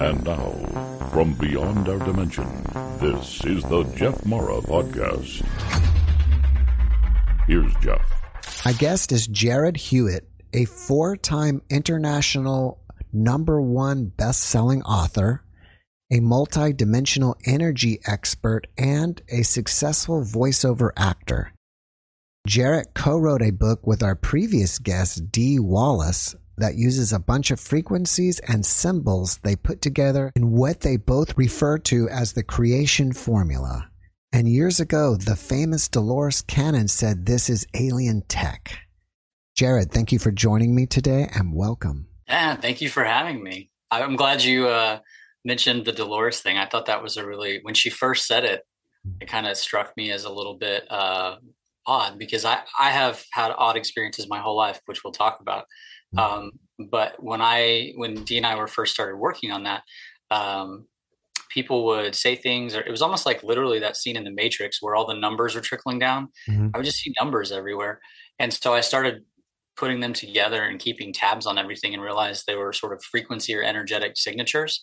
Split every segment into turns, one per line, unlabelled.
And now, from beyond our dimension, this is the Jeff Mara Podcast. Here's Jeff.
My guest is Jarrad Hewett, a four time international number one best selling author, a multi dimensional energy expert, and a successful voiceover actor. Jarrad co wrote a book with our previous guest, Dee Wallace, that uses a bunch of frequencies and symbols they put together in what they both refer to as the creation formula. And years ago, the famous Dolores Cannon said this is alien tech. Jarrad, thank you for joining me today and welcome.
Yeah, thank you for having me. I'm glad you uh, mentioned the Dolores thing. I thought that was a really, when she first said it, it kind of struck me as a little bit uh, odd because I, I have had odd experiences my whole life, which we'll talk about. Um, but when I, when Dee and I were first started working on that, um, people would say things, or it was almost like literally that scene in the Matrix where all the numbers are trickling down. Mm-hmm. I would just see numbers everywhere, and so I started putting them together and keeping tabs on everything, and realized they were sort of frequency or energetic signatures.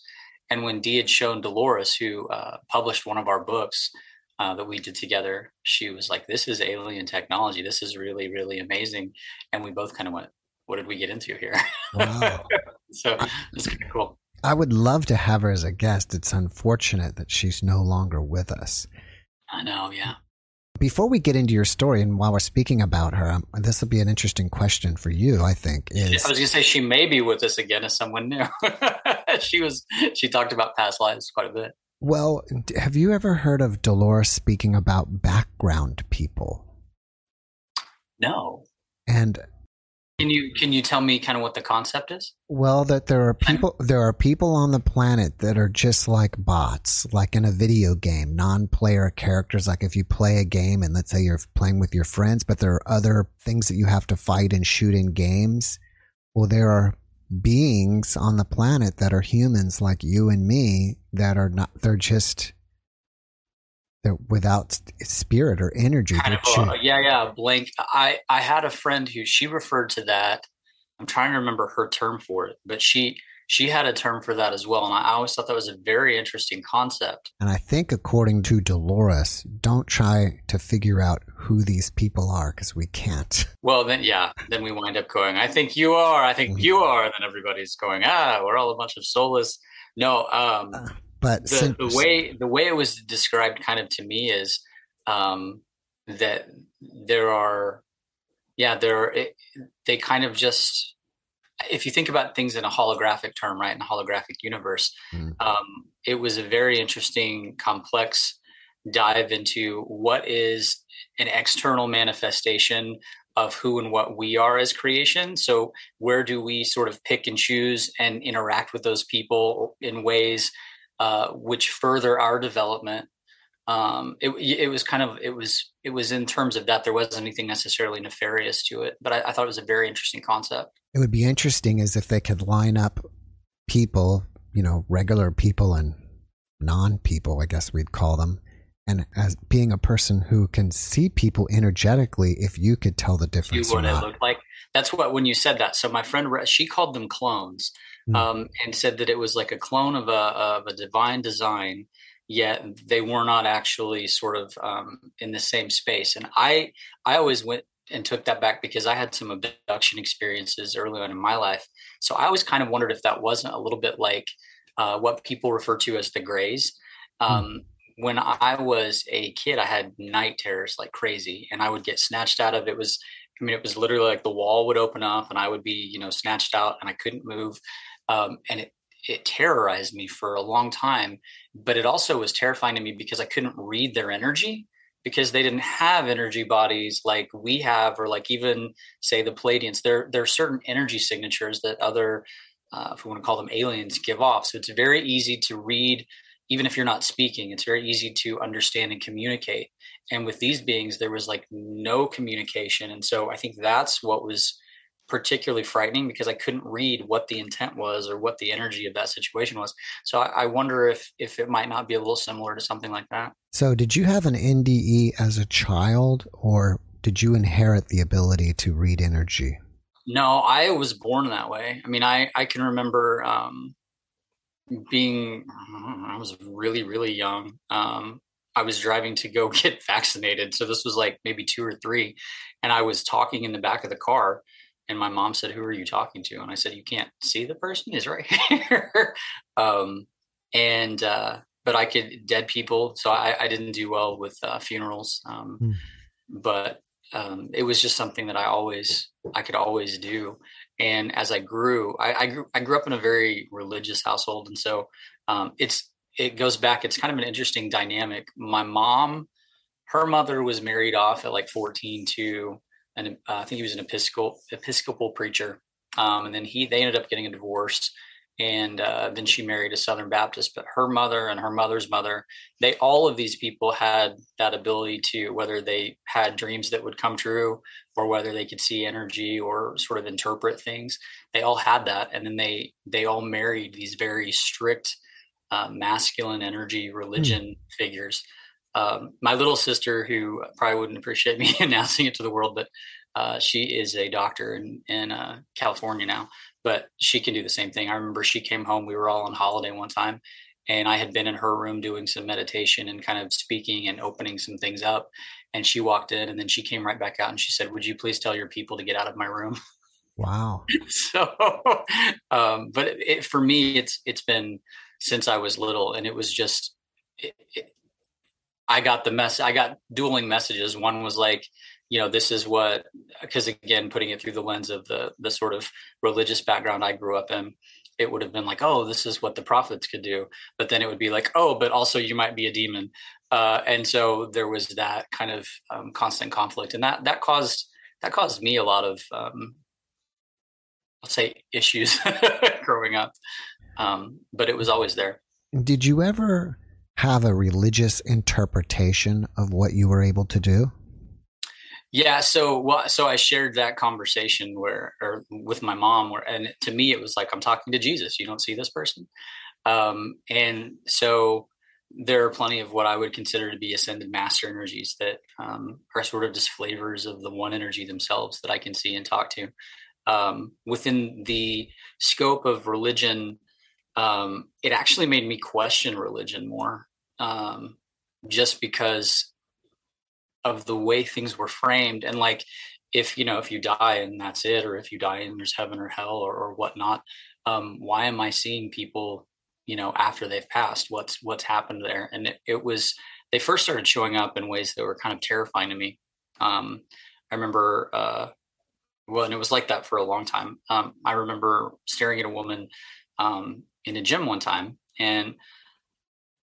And when Dee had shown Dolores, who uh, published one of our books, uh, that we did together, she was like, "This is alien technology. This is really, really amazing." And we both kind of went, "What did we get into here?" Wow. so it's kind of cool.
I would love to have her as a guest. It's unfortunate that she's no longer with us.
I know, yeah.
Before we get into your story, and while we're speaking about her, um, this will be an interesting question for you. I think is
I was going to say she may be with us again as someone new. she was. She talked about past lives quite a bit.
Well, have you ever heard of Dolores speaking about background people?
No.
And
can you can you tell me kind of what the concept is?
Well, that there are people there are people on the planet that are just like bots, like in a video game, non-player characters. Like if you play a game and let's say you're playing with your friends, but there are other things that you have to fight and shoot in games. Well, there are beings on the planet that are humans like you and me that are not they're just they're without spirit or energy
kind of, yeah yeah blank. I i had a friend who she referred to that. I'm trying to remember her term for it but she she had a term for that as well and i always thought that was a very interesting concept.
And i think according to dolores don't try to figure out who these people are because we can't.
Well then yeah then we wind up going i think you are i think mm-hmm. you are then everybody's going ah we're all a bunch of soulless. No um uh
but
the, the way the way it was described, kind of to me, is um, that there are, yeah, there are. It, they kind of just, if you think about things in a holographic term, right, in a holographic universe, mm. um, it was a very interesting, complex dive into what is an external manifestation of who and what we are as creation. So, where do we sort of pick and choose and interact with those people in ways uh, which further our development. Um, it, it, was kind of it was it was in terms of that there wasn't anything necessarily nefarious to it, but I, I thought it was a very interesting concept.
It would be interesting as if they could line up people, you know, regular people and non-people, I guess we'd call them, and as being a person who can see people energetically, if you could tell the difference.
You what it looked like. That's what when you said that. So my friend, she called them clones mm. um, and said that it was like a clone of a of a divine design, yet they were not actually sort of um, in the same space. And I I always went and took that back because I had some abduction experiences early on in my life. So I always kind of wondered if that wasn't a little bit like uh, what people refer to as the grays. Hmm. Um, mm. When I was a kid, I had night terrors like crazy, and I would get snatched out of it. Was I mean, it was literally like the wall would open up, and I would be, you know, snatched out, and I couldn't move um, and it it terrorized me for a long time. But it also was terrifying to me because I couldn't read their energy because they didn't have energy bodies like we have, or like even say the Pleiadians. There there are certain energy signatures that other, uh, if we want to call them aliens, give off. So it's very easy to read. Even if you're not speaking, it's very easy to understand and communicate. And with these beings, there was like no communication. And so I think that's what was particularly frightening because I couldn't read what the intent was or what the energy of that situation was. So I, I, wonder if if it might not be a little similar to something like that.
So did you have an NDE as a child, or did you inherit the ability to read energy?
No, I was born that way. I mean, I I can remember. Um, being, I was really, really young. Um, I was driving to go get vaccinated. So this was like maybe two or three. And I was talking in the back of the car. And my mom said, Who are you talking to? And I said, You can't see the person, he's right here. um, and, uh, but I could dead people. So I, I didn't do well with uh, funerals. Um, mm. But um, it was just something that I always, I could always do. And as I grew, I, I grew, I grew up in a very religious household. And so um, it's, it goes back. It's kind of an interesting dynamic. My mom, her mother was married off at like 14 to, and uh, I think he was an Episcopal Episcopal preacher. Um, and then he, they ended up getting a divorce, and uh, then she married a Southern Baptist. But her mother and her mother's mother, they all of these people had that ability to, whether they had dreams that would come true, or whether they could see energy or sort of interpret things. They all had that, and then they they all married these very strict uh, masculine energy hmm. religion mm. figures. Um, my little sister, who probably wouldn't appreciate me announcing it to the world, but uh, she is a doctor in, in uh, California now, but she can do the same thing. I remember she came home, we were all on holiday one time, and I had been in her room doing some meditation and kind of speaking and opening some things up. And she walked in and then she came right back out and she said, Would you please tell your people to get out of my room?
Wow.
so, um, but it, it, for me, it's, it's been, since I was little, and it was just it, I got the mess. I got dueling messages. One was like, you know, this is what because again, putting it through the lens of the the sort of religious background I grew up in, it would have been like, oh, this is what the prophets could do. But then it would be like, oh, but also you might be a demon. Uh, and so there was that kind of um, constant conflict, and that that caused that caused me a lot of um, let's say issues growing up um, but it was always there.
Did you ever have a religious interpretation of what you were able to do?
Yeah, so well, so I shared that conversation where, or with my mom, where, and to me it was like I'm talking to Jesus. You don't see this person, um, and so there are plenty of what I would consider to be ascended master energies that um, are sort of just flavors of the one energy themselves that I can see and talk to. Um, within the scope of religion, um, it actually made me question religion more um, just because of the way things were framed. And like if you know if you die and that's it or if you die and there's heaven or hell or, or whatnot um, why am i seeing people you know after they've passed? What's what's happened there? And it, it was they first started showing up in ways that were kind of terrifying to me. Um, i remember uh, well and it was like that for a long time. Um, i remember staring at a woman um, in a gym one time and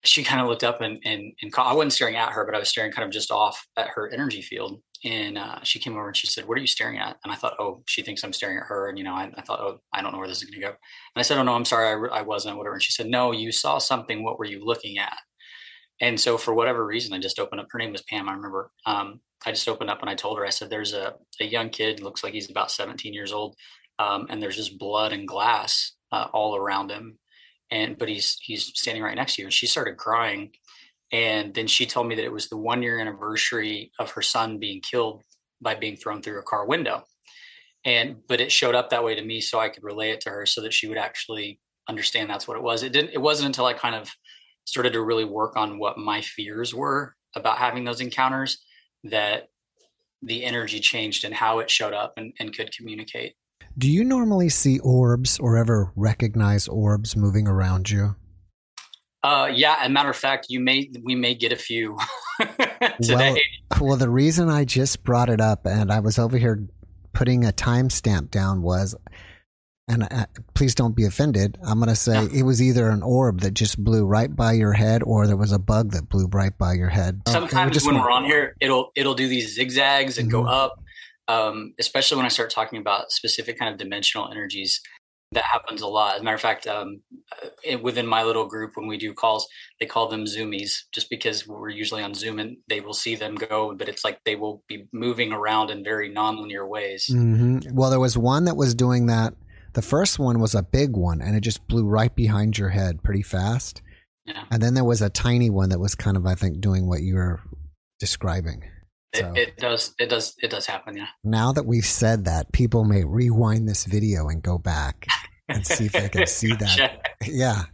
she kind of looked up and, and, and I wasn't staring at her, but I was staring kind of just off at her energy field. And uh, she came over and she said, what are you staring at? And I thought, oh, she thinks I'm staring at her. And, you know, I, I thought, oh, I don't know where this is going to go. And I said, oh, no, I'm sorry. I, I wasn't, whatever. And she said, no, you saw something. What were you looking at? And so for whatever reason, I just opened up. Her name was Pam. I remember. Um, I just opened up and I told her, I said, there's a, a young kid, looks like he's about 17 years old. Um, and there's just blood and glass uh, all around him and but he's he's standing right next to you. And she started crying. And then she told me that it was the one year anniversary of her son being killed by being thrown through a car window. And but it showed up that way to me so i could relay it to her so that she would actually understand that's what it was. It didn't it wasn't until i kind of started to really work on what my fears were about having those encounters that the energy changed and how it showed up and, and could communicate
do you normally see orbs or ever recognize orbs moving around you?
Uh, yeah. As a matter of fact, you may we may get a few today.
Well, well, the reason I just brought it up and I was over here putting a timestamp down was, and uh, please don't be offended. I'm going to say yeah. it was either an orb that just blew right by your head, or there was a bug that blew right by your head.
Sometimes when we're on here, it'll it'll do these zigzags and mm-hmm. go up um, especially when I start talking about specific kind of dimensional energies. That happens a lot. As a matter of fact, um, uh, within my little group, when we do calls, they call them zoomies, just because we're usually on Zoom and they will see them go, but it's like they will be moving around in very nonlinear ways.
Mm-hmm. Well, there was one that was doing that. The first one was a big one, and it just blew right behind your head pretty fast. Yeah. And then there was a tiny one that was kind of, I think, doing what you were describing.
So, it, it, does. It does. It does happen. Yeah.
Now that we've said that, people may rewind this video and go back and see if they can see that. yeah.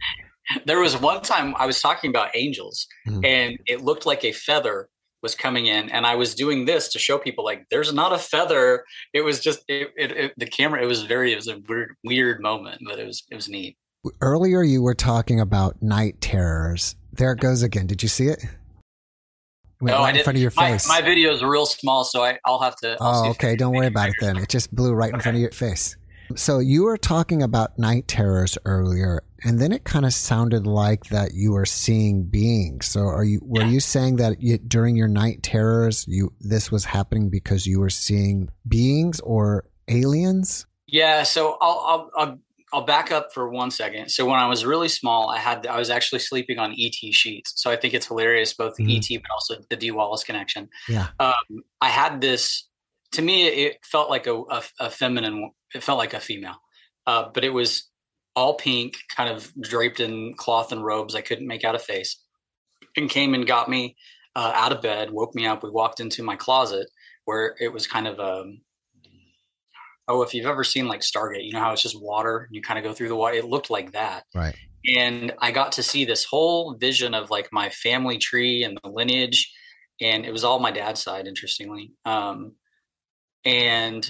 there was one time I was talking about angels,
Mhm.
and it looked like a feather was coming in, and I was doing this to show people like there's not a feather. It was just it, it, it, the camera. It was very it was a weird weird moment, but it was it was neat.
Earlier, you were talking about night terrors. There it goes again. Did you see it? Went
No, I
right in
didn't-
front of your
My,
face.
my video is real small, so I, I'll have to. I'll
oh, okay. Don't worry about it then. It just blew right in front of your face. So you were talking about night terrors earlier, and then it kind of sounded like that you were seeing beings. So are you were
Yeah.
you saying that you, during your night terrors, you this was happening because you were seeing beings or aliens?
Yeah, so I'll, I'll I'll I'll back up for one second. So when I was really small, I had I was actually sleeping on ET sheets. So I think it's hilarious, both the
Mhm.
ET but also the Dee Wallace connection.
Yeah.
Um, I had this. To me, it felt like a, a, a feminine. It felt like a female, uh, but it was all pink, kind of draped in cloth and robes. I couldn't make out a face, and came and got me uh, out of bed, woke me up. We walked into my closet where it was kind of um, oh, if you've ever seen like Stargate, you know how it's just water. and You kind of go through the water. It looked like that.
Right.
And I got to see this whole vision of like my family tree and the lineage. And it was all my dad's side, interestingly. Um, and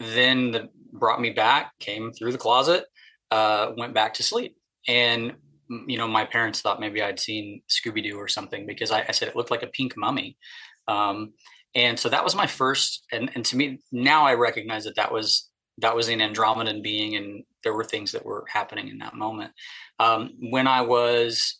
then the brought me back, came through the closet, uh, went back to sleep. And you know, my parents thought maybe I'd seen Scooby Doo or something because I, I said it looked like a pink mummy. Um, and so that was my first and, and to me now i recognize that that was that was an andromedan being and there were things that were happening in that moment. Um, when i was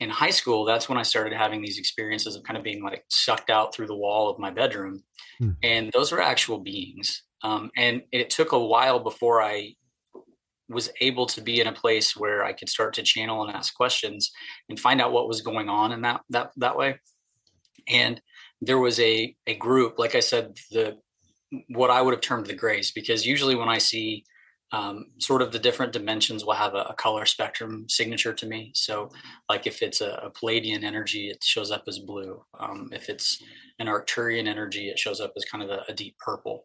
in high school that's when i started having these experiences of kind of being like sucked out through the wall of my bedroom.
Hmm.
and those were actual beings. Um, and it took a while before i was able to be in a place where i could start to channel and ask questions and find out what was going on in that that that way. And there was a a group like i said the what i would have termed the grays because usually when i see um, sort of the different dimensions will have a, a color spectrum signature to me. So like if it's a, a pleiadian energy it shows up as blue. Um, if it's an arcturian energy it shows up as kind of a, a deep purple.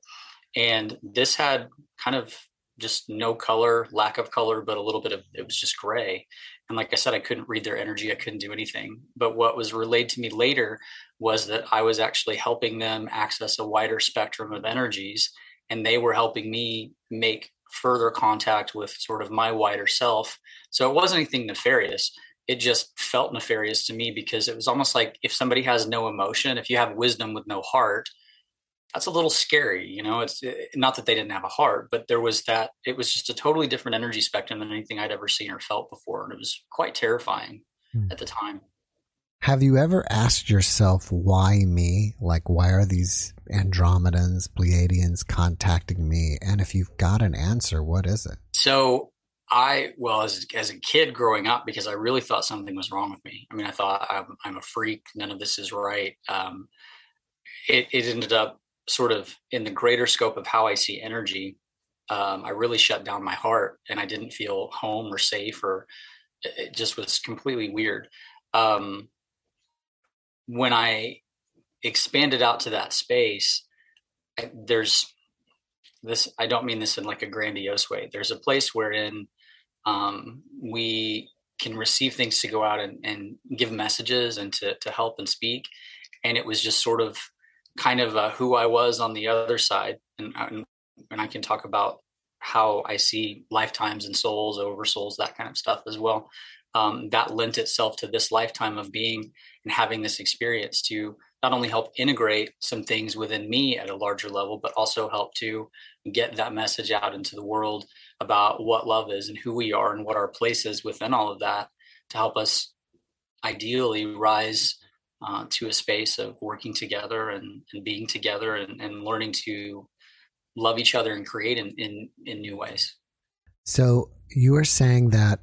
And this had kind of just no color lack of color but a little bit of it was just gray. And like i said i couldn't read their energy. I couldn't do anything. But what was relayed to me later was that I was actually helping them access a wider spectrum of energies, and they were helping me make further contact with sort of my wider self. So it wasn't anything nefarious. It just felt nefarious to me because it was almost like if somebody has no emotion, if you have wisdom with no heart, that's a little scary. You know, it's not that they didn't have a heart, but there was that, it was just a totally different energy spectrum than anything I'd ever seen or felt before. And it was quite terrifying
Hmm.
at the time.
Have you ever asked yourself why me? Like, why are these Andromedans, Pleiadians contacting me? And if you've got an answer, what is it?
So I, well, as as a kid growing up, because I really thought something was wrong with me. I mean, I thought I'm, I'm a freak. None of this is right. Um, it it ended up sort of in the greater scope of how I see energy. Um, I really shut down my heart, and I didn't feel home or safe, or it, just was completely weird. Um, when I expanded out to that space, I, there's this. I don't mean this in like a grandiose way. There's a place wherein um, we can receive things to go out and, and give messages and to, to help and speak. And it was just sort of kind of uh, who I was on the other side. And, and, and I can talk about how I see lifetimes and souls over souls, that kind of stuff as well. Um, that lent itself to this lifetime of being and having this experience to not only help integrate some things within me at a larger level, but also help to get that message out into the world about what love is and who we are and what our place is within all of that to help us ideally rise uh, to a space of working together and, and being together and, and learning to love each other and create in, in, in new ways.
So you were saying that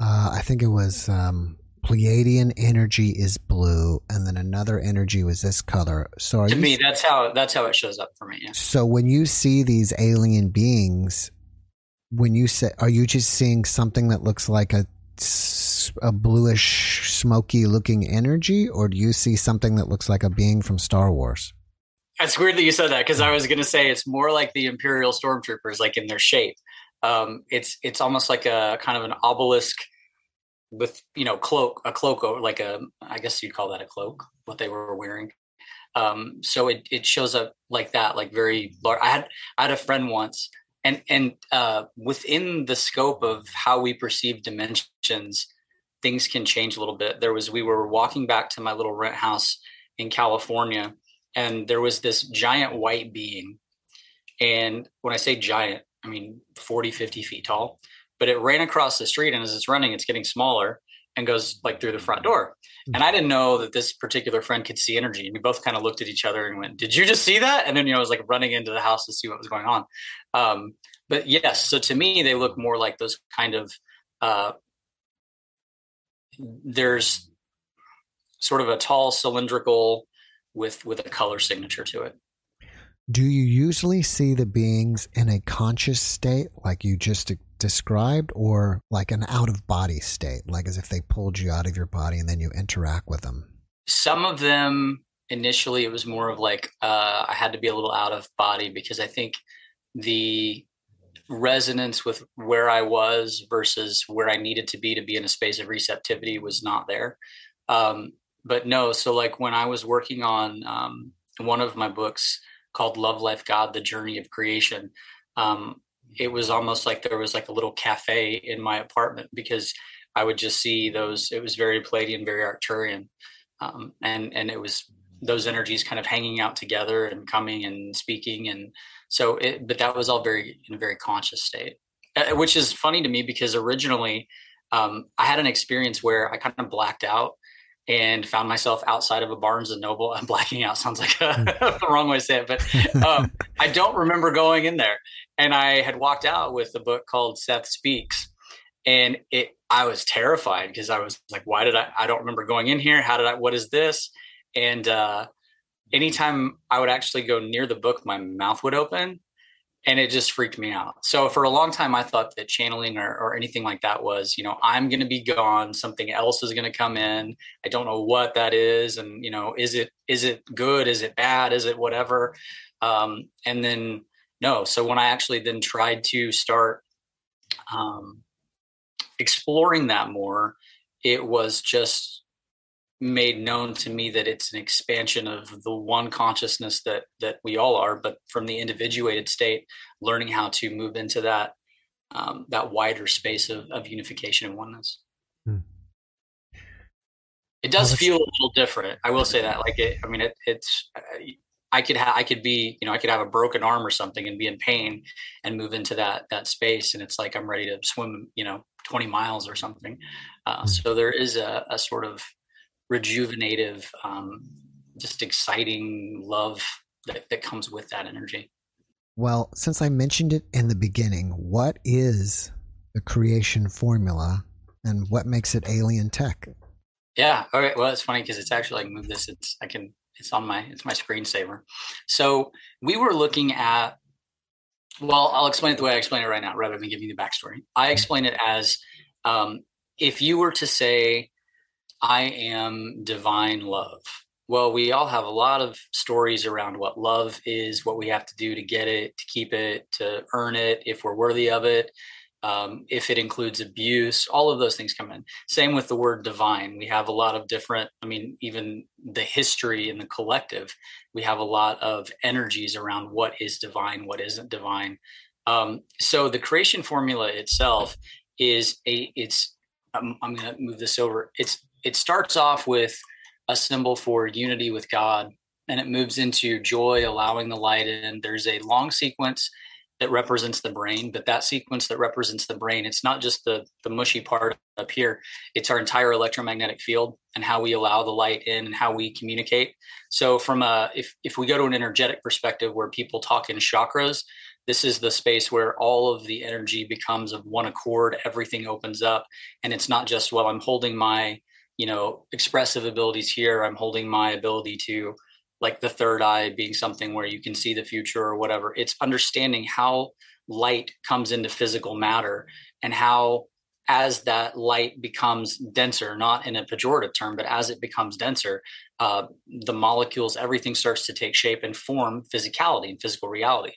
uh, I think it was um, Pleiadian energy is blue, and then another energy was this color. So are
to me, that's how that's how it shows up for me. Yeah.
so when you see these alien beings, when you say, are you just seeing something that looks like a a bluish, smoky looking energy, or do you see something that looks like a being from Star Wars?
It's weird that you said that because I was going to say it's more like the Imperial stormtroopers, like in their shape. Um, it's it's almost like a kind of an obelisk with you know cloak a cloak or like a I guess you'd call that a cloak what they were wearing. Um, so it it shows up like that, like very large. I had I had a friend once, and and uh, within the scope of how we perceive dimensions, things can change a little bit. There was we were walking back to my little rent house in California, and there was this giant white being. And when I say giant, I mean 40, 50 feet tall. But it ran across the street, and as it's running, it's getting smaller and goes like through the front door. Hmm. And I didn't know that this particular friend could see energy. And we both kind of looked at each other and went, Did you just see that? And then, you know, I was like running into the house to see what was going on. Um, but yes, so to me, they look more like those kind of, uh, there's sort of a tall cylindrical with with a color signature to it.
Do you usually see the beings in a conscious state like you just described or like an out of body state, like as if they pulled you out of your body and then you interact with them?
Some of them initially it was more of like uh, I had to be a little out of body because I think the resonance with where I was versus where I needed to be to be in a space of receptivity was not there. Um, but no, so like when I was working on um, one of my books called Love Life God: The Journey of Creation, um, it was almost like there was like a little cafe in my apartment because I would just see those. It was very Pleiadian, very Arcturian, um, and and it was those energies kind of hanging out together and coming and speaking, and so it. But that was all very in a very conscious state, which is funny to me because originally um, I had an experience where I kind of blacked out and found myself outside of a Barnes and Noble. I'm blacking out sounds like a, the wrong way to say it, but um, I don't remember going in there. And I had walked out with a book called Seth Speaks, and it I was terrified because I was like, why did I? I don't remember going in here. How did I? What is this? And uh, anytime I would actually go near the book, my mouth would open and it just freaked me out. So for a long time, I thought that channeling or, or anything like that was, you know, I'm going to be gone. Something else is going to come in. I don't know what that is, and you know, is it is it good? Is it bad? Is it whatever? Um, and then no. So when I actually then tried to start um, exploring that more, it was just made known to me that it's an expansion of the one consciousness that that we all are but from the individuated state learning how to move into that um, that wider space of, of unification and oneness hmm. it does feel a little different i will say that like it i mean it, it's i could have i could be you know i could have a broken arm or something and be in pain and move into that that space and it's like i'm ready to swim you know 20 miles or something uh, hmm. so there is a, a sort of rejuvenative, um, just exciting love that, that comes with that energy.
Well, since I mentioned it in the beginning, what is the creation formula and what makes it alien tech?
Yeah. All right. Well, it's funny because it's actually like move this. It's I can. It's on my. It's my screensaver. So we were looking at. Well, I'll explain it the way I explain it right now, rather than giving you the backstory. I explain it as um, if you were to say I am divine love. Well, we all have a lot of stories around what love is, what we have to do to get it, to keep it, to earn it, if we're worthy of it, um, if it includes abuse, all of those things come in. Same with the word divine. We have a lot of different, I mean, even the history in the collective, we have a lot of energies around what is divine, what isn't divine. Um, so the creation formula itself is a, it's, I'm, I'm going to move this over. It's it starts off with a symbol for unity with God and it moves into joy, allowing the light in. There's a long sequence that represents the brain, but that sequence that represents the brain, it's not just the, the mushy part up here, it's our entire electromagnetic field and how we allow the light in and how we communicate. So from a if if we go to an energetic perspective where people talk in chakras, this is the space where all of the energy becomes of one accord, everything opens up. And it's not just, well, I'm holding my you know expressive abilities here i'm holding my ability to like the third eye being something where you can see the future or whatever it's understanding how light comes into physical matter and how as that light becomes denser not in a pejorative term but as it becomes denser uh, the molecules everything starts to take shape and form physicality and physical reality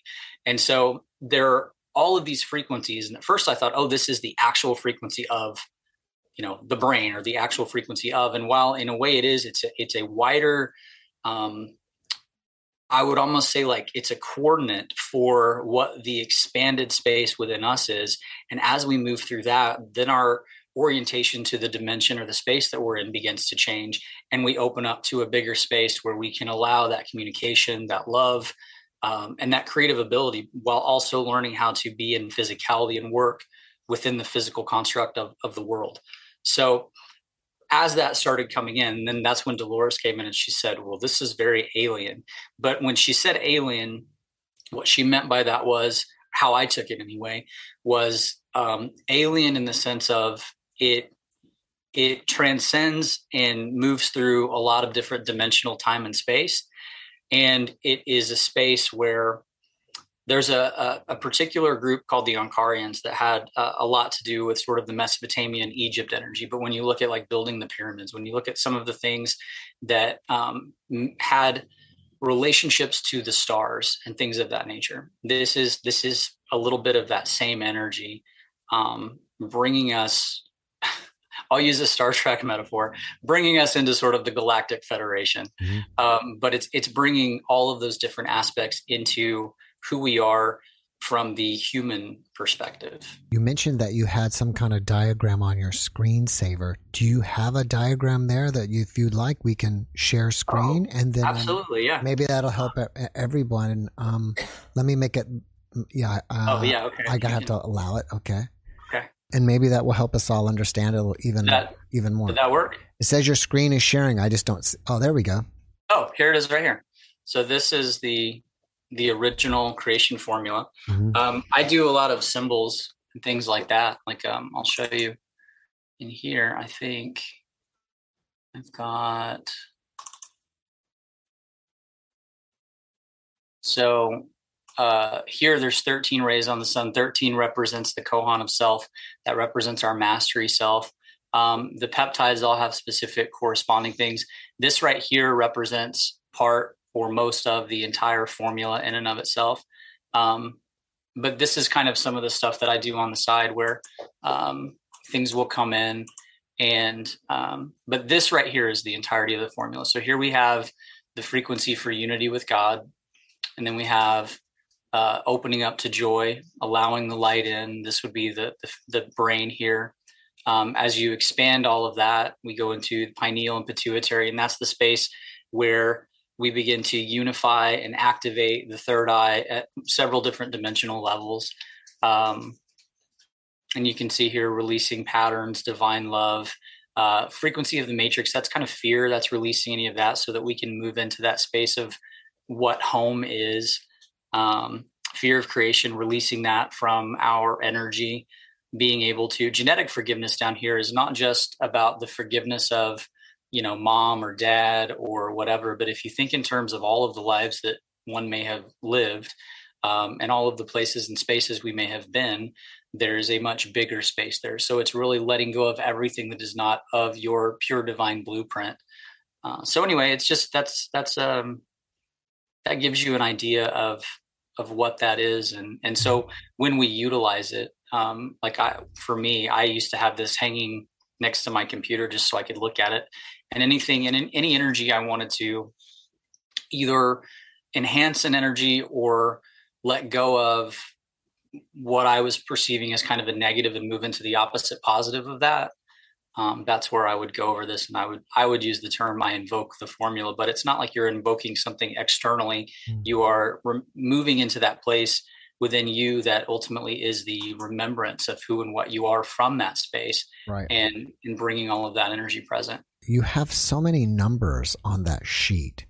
and so there are all of these frequencies. And at first I thought, oh, this is the actual frequency of, you know, the brain or the actual frequency of. And while in a way it is, it's a, it's a wider, um, I would almost say like it's a coordinate for what the expanded space within us is. And as we move through that, then our orientation to the dimension or the space that we're in begins to change. And we open up to a bigger space where we can allow that communication, that love, um, and that creative ability while also learning how to be in physicality and work within the physical construct of, of the world. So as that started coming in, then that's when Dolores came in and she said, Well, this is very alien. But when she said alien, what she meant by that was how I took it anyway, was um, alien in the sense of it it transcends and moves through a lot of different dimensional time and space and it is a space where there's a, a, a particular group called the Ankarians that had a, a, lot to do with sort of the Mesopotamian Egypt energy. But when you look at like building the pyramids, when you look at some of the things that um, had relationships to the stars and things of that nature, this is this is a little bit of that same energy, um, bringing us I'll use a Star Trek metaphor, bringing us into sort of the Galactic Federation. Mm-hmm. Um, but it's it's bringing all of those different aspects into who we are from the human perspective.
You mentioned that you had some kind of diagram on your screensaver. Do you have a diagram there that you, if you'd like, we can share screen
oh, and then absolutely, um, yeah.
Maybe that'll help everyone. Um, let me make it. Yeah.
Uh, oh, yeah. Okay. I gotta
have to allow it. Okay and maybe that will help us all understand it even that, even more.
Did that work?
It says your screen is sharing. I just don't. See, oh, there we go.
Oh, here it is, right here. So this is the the original creation formula. Mm-hmm. Um, I do a lot of symbols and things like that. Like um, I'll show you in here. I think I've got. So uh, here there's 13 rays on the sun 13 represents the kohan of self that represents our mastery self um, the peptides all have specific corresponding things this right here represents part or most of the entire formula in and of itself um, but this is kind of some of the stuff that i do on the side where um, things will come in and um, but this right here is the entirety of the formula so here we have the frequency for unity with god and then we have uh, opening up to joy, allowing the light in. This would be the, the, the brain here. Um, as you expand all of that, we go into the pineal and pituitary, and that's the space where we begin to unify and activate the third eye at several different dimensional levels. Um, and you can see here releasing patterns, divine love, uh, frequency of the matrix. That's kind of fear. That's releasing any of that so that we can move into that space of what home is um, fear of creation, releasing that from our energy, being able to genetic forgiveness down here is not just about the forgiveness of, you know, mom or dad or whatever, but if you think in terms of all of the lives that one may have lived um, and all of the places and spaces we may have been, there's a much bigger space there. So it's really letting go of everything that is not of your pure divine blueprint. Uh, so anyway, it's just that's that's um, that gives you an idea of of what that is and and so when we utilize it um, like i for me i used to have this hanging next to my computer just so i could look at it and anything and any energy i wanted to either enhance an energy or let go of what i was perceiving as kind of a negative and move into the opposite positive of that um, that's where I would go over this, and I would I would use the term I invoke the formula, but it's not like you're invoking something externally. Mm. You are re- moving into that place within you that ultimately is the remembrance of who and what you are from that space,
right?
And in bringing all of that energy present.
You have so many numbers on that sheet.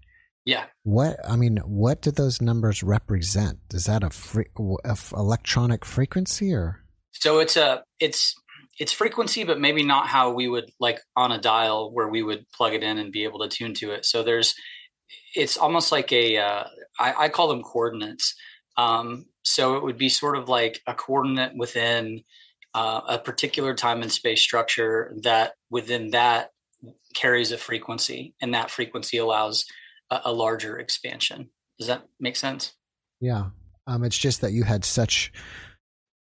Yeah.
What I mean, what do those numbers represent? Is that a, free, a electronic frequency or?
So it's a it's it's frequency, but maybe not how we would like on a dial where we would plug it in and be able to tune to it. So there's, it's almost like a uh, I, I call them coordinates. Um, so it would be sort of like a coordinate within uh, a particular time and space structure that within that carries a frequency, and that frequency allows a, a larger expansion. Does that make sense?
Yeah. Um, it's just that you had such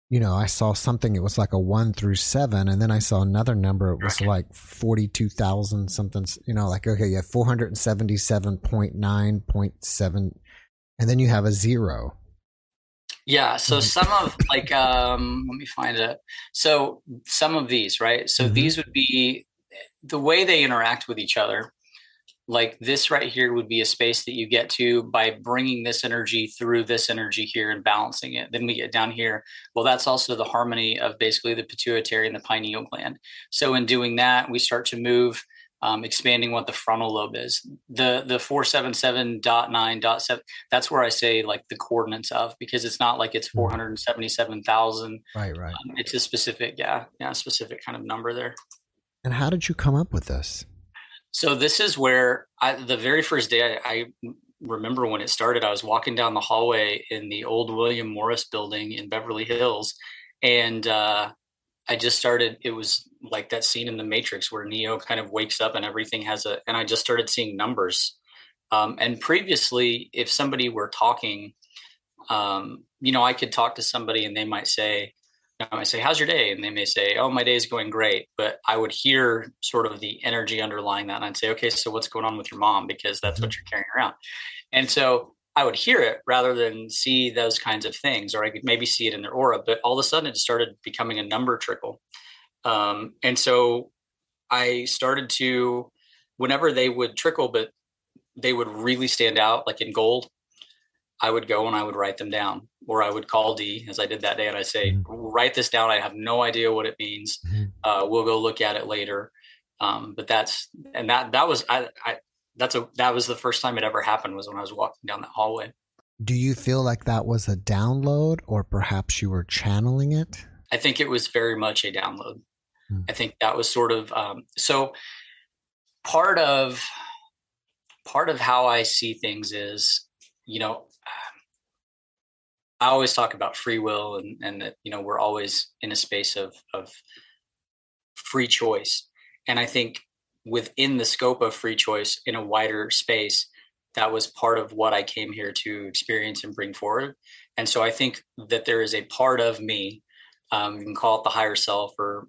you know, I saw something, it was like a one through seven, and then I saw another number, it was like 42,000 something, you know, like, okay, you have 477.9.7, and then you have a zero.
Yeah. So mm-hmm. some of like, um, let me find it. So some of these, right? So mm-hmm. these would be the way they interact with each other like this right here would be a space that you get to by bringing this energy through this energy here and balancing it then we get down here well that's also the harmony of basically the pituitary and the pineal gland so in doing that we start to move um, expanding what the frontal lobe is the the 477.9.7 that's where i say like the coordinates of because it's not like it's hmm. 477000
right right
um, it's a specific yeah yeah specific kind of number there
and how did you come up with this
so this is where I, the very first day I, I, remember when it started. I was walking down the hallway in the old William Morris building in Beverly Hills, and uh, I just started. It was like that scene in The Matrix where Neo kind of wakes up and everything has a. And I just started seeing numbers. Um, and previously, if somebody were talking, um, you know, I could talk to somebody and they might say, I say, How's your day? And they may say, Oh, my day is going great. But I would hear sort of the energy underlying that. And I'd say, Okay, so what's going on with your mom? Because that's what mm-hmm. you're carrying around. And so I would hear it rather than see those kinds of things, or I could maybe see it in their aura. But all of a sudden, it started becoming a number trickle. Um, and so I started to, whenever they would trickle, but they would really stand out, like in gold, I would go and I would write them down, or I would call Dee as I did that day, and I say, mm-hmm. "Write this down. I have no idea what it means. Mm-hmm. Uh, we'll go look at it later." Um, but that's and that that was I, I that's a that was the first time it ever happened was when I was walking down that hallway.
Do you feel like that was a download, or perhaps you were channeling it?
I think it was very much a download. Mm-hmm. I think that was sort of um, so part of part of how I see things is you know I always talk about free will and, and that, you know, we're always in a space of, of free choice. And I think within the scope of free choice in a wider space, that was part of what I came here to experience and bring forward. And so I think that there is a part of me, um, you can call it the higher self or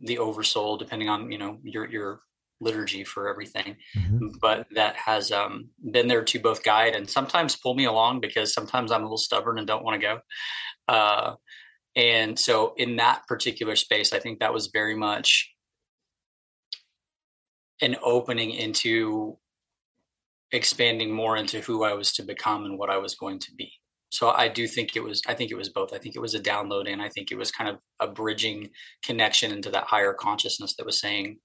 the oversoul, depending on, you know, your, your liturgy for everything mm-hmm. but that has um, been there to both guide and sometimes pull me along because sometimes i'm a little stubborn and don't want to go uh, and so in that particular space i think that was very much an opening into expanding more into who i was to become and what i was going to be so i do think it was i think it was both i think it was a download and i think it was kind of a bridging connection into that higher consciousness that was saying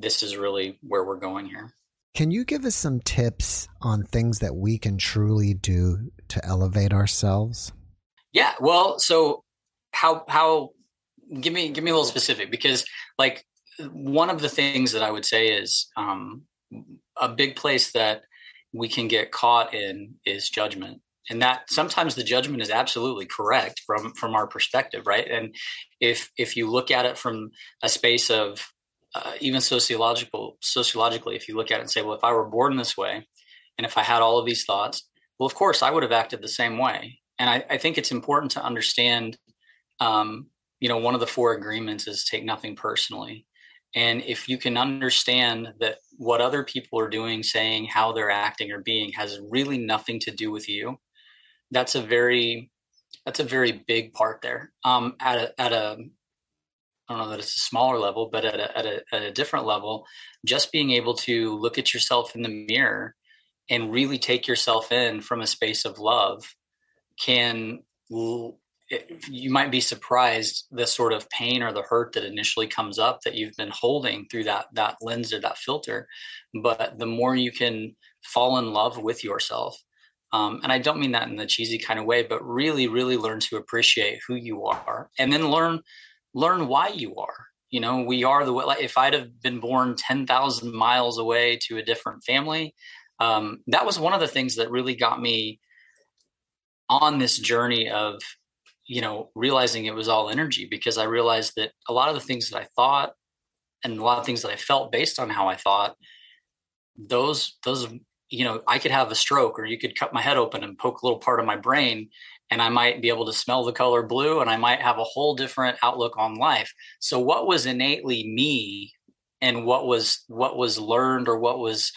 this is really where we're going here.
Can you give us some tips on things that we can truly do to elevate ourselves?
Yeah, well, so how how give me give me a little specific because like one of the things that I would say is um, a big place that we can get caught in is judgment. And that sometimes the judgment is absolutely correct from from our perspective right? And if if you look at it from a space of uh, even sociological sociologically if you look at it and say well if i were born this way and if i had all of these thoughts well of course i would have acted the same way. And i, I think it's important to understand um, you know one of the four agreements is take nothing personally and if you can understand that what other people are doing saying how they're acting or being has really nothing to do with you that's a very that's a very big part there. Um, at a at a I don't know that it's a smaller level, but at a, at a, at a different level, just being able to look at yourself in the mirror and really take yourself in from a space of love can you might be surprised the sort of pain or the hurt that initially comes up that you've been holding through that that lens or that filter. But the more you can fall in love with yourself um, and i don't mean that in the cheesy kind of way but really really learn to appreciate who you are and then learn learn why you are. You know we are the like if i'd have been born 10,000 miles away to a different family um, that was one of the things that really got me on this journey of you know realizing it was all energy because i realized that a lot of the things that i thought and a lot of things that i felt based on how i thought those those you know i could have a stroke or you could cut my head open and poke a little part of my brain and I might be able to smell the color blue and I might have a whole different outlook on life. So what was innately me and what was what was learned or what was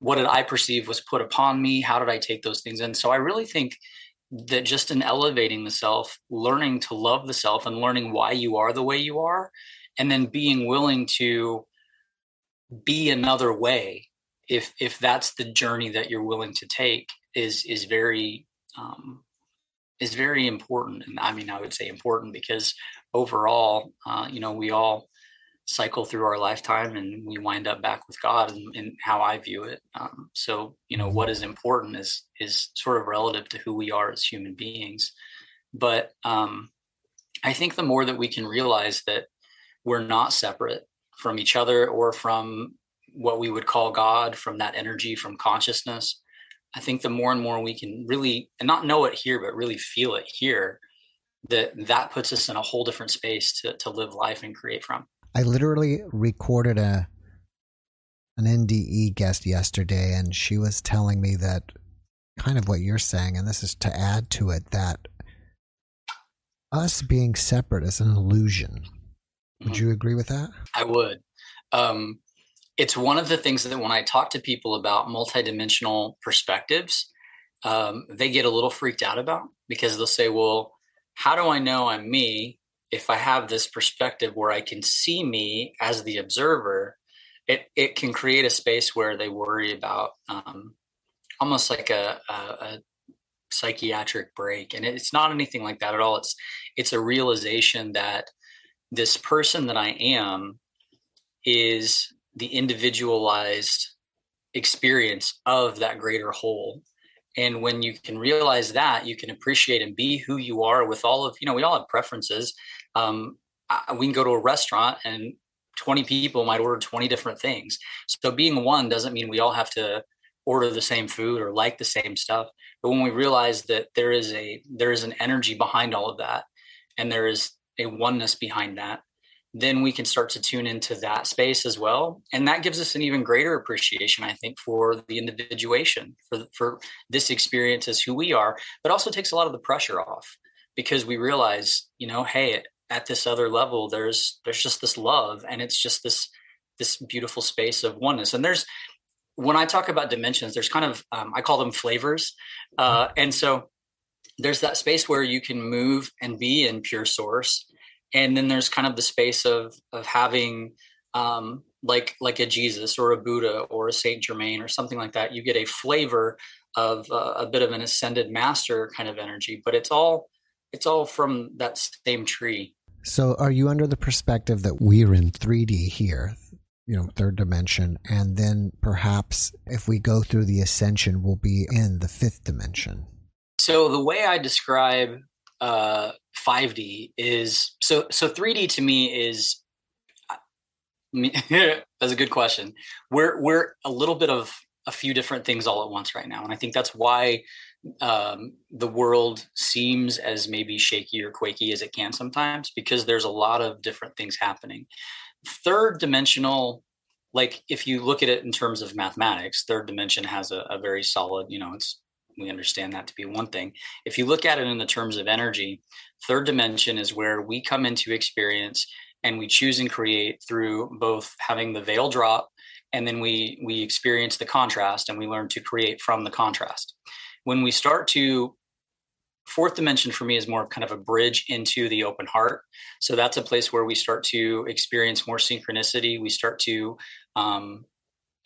what did I perceive was put upon me? How did I take those things in? So I really think that just in elevating the self, learning to love the self and learning why you are the way you are, and then being willing to be another way if if that's the journey that you're willing to take is is very um, is very important. And i mean i would say important because overall uh, you know we all cycle through our lifetime and we wind up back with god and, and how i view it. Um, so you know what is important is is sort of relative to who we are as human beings. But um, i think the more that we can realize that we're not separate from each other or from what we would call god from that energy from consciousness I think the more and more we can really and not know it here, but really feel it here, that that puts us in a whole different space to to live life and create from.
I literally recorded a an NDE guest yesterday, and she was telling me that kind of what you're saying, and this is to add to it that us being separate is an illusion. Would mm-hmm. you agree with that?
I would. Um, it's one of the things that when I talk to people about multidimensional perspectives, um, they get a little freaked out about because they'll say, well, how do I know I'm me if I have this perspective where I can see me as the observer? It, it can create a space where they worry about um, almost like a, a, a psychiatric break. And it's not anything like that at all. It's it's a realization that this person that i am is the individualized experience of that greater whole. And when you can realize that you can appreciate and be who you are with all of you know we all have preferences um, we can go to a restaurant and 20 people might order 20 different things. So being one doesn't mean we all have to order the same food or like the same stuff. But when we realize that there is a there is an energy behind all of that and there is a oneness behind that then we can start to tune into that space as well. And that gives us an even greater appreciation i think for the individuation for for this experience as who we are. But also takes a lot of the pressure off because we realize you know hey at this other level there's there's just this love and it's just this this beautiful space of oneness and there's when i talk about dimensions there's kind of um, i call them flavors uh, and so there's that space where you can move and be in pure source and then there's kind of the space of of having um, like like a Jesus or a Buddha or a Saint Germain or something like that. You get a flavor of uh, a bit of an ascended master kind of energy, but it's all it's all from that same tree.
So, are you under the perspective that we're in 3D here, you know, third dimension, and then perhaps if we go through the ascension, we'll be in the fifth dimension?
So, the way I describe uh, 5D is so so 3D to me is that's a good question. We're we're a little bit of a few different things all at once right now, and I think that's why um, the world seems as maybe shaky or quaky as it can sometimes because there's a lot of different things happening. Third dimensional, like if you look at it in terms of mathematics, third dimension has a, a very solid, you know, it's we understand that to be one thing. If you look at it in the terms of energy, third dimension is where we come into experience and we choose and create through both having the veil drop and then we we experience the contrast and we learn to create from the contrast. When we start to fourth dimension for me is more kind of a bridge into the open heart. So that's a place where we start to experience more synchronicity. We start to um,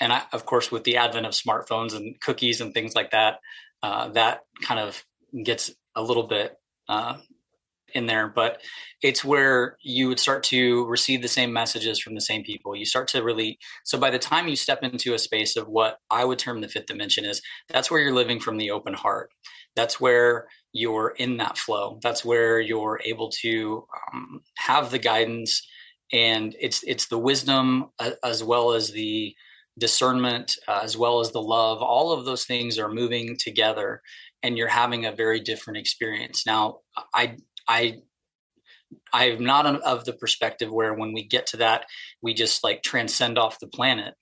and I, of course with the advent of smartphones and cookies and things like that uh, that kind of gets a little bit uh, in there, but it's where you would start to receive the same messages from the same people. You start to really, so by the time you step into a space of what I would term the fifth dimension is, that's where you're living from the open heart. That's where you're in that flow. That's where you're able to um, have the guidance and it's it's the wisdom uh, as well as the discernment uh, as well as the love all of those things are moving together and you're having a very different experience now i i i'm not of the perspective where when we get to that we just like transcend off the planet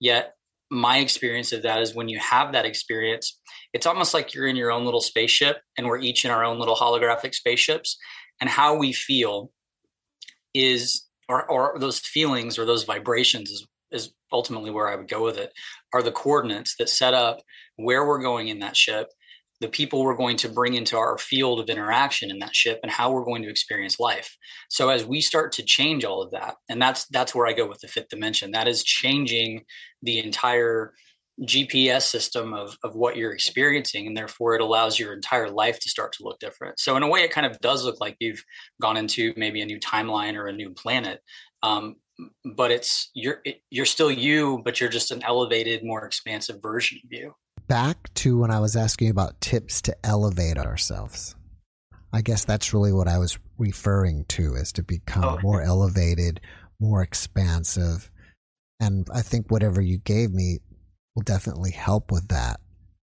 yet my experience of that is when you have that experience, it's almost like you're in your own little spaceship and we're each in our own little holographic spaceships. And how we feel is, or, or those feelings or those vibrations is, is ultimately where I would go with it, are the coordinates that set up where we're going in that ship the people we're going to bring into our field of interaction in that ship and how we're going to experience life. So as we start to change all of that and that's that's where i go with the fifth dimension. That is changing the entire gps system of, of what you're experiencing and therefore it allows your entire life to start to look different. So in a way it kind of does look like you've gone into maybe a new timeline or a new planet um, but it's you're you're still you but you're just an elevated more expansive version of you
back to when I was asking about tips to elevate ourselves. I guess that's really what I was referring to is to become oh. more elevated, more expansive. And I think whatever you gave me will definitely help with that.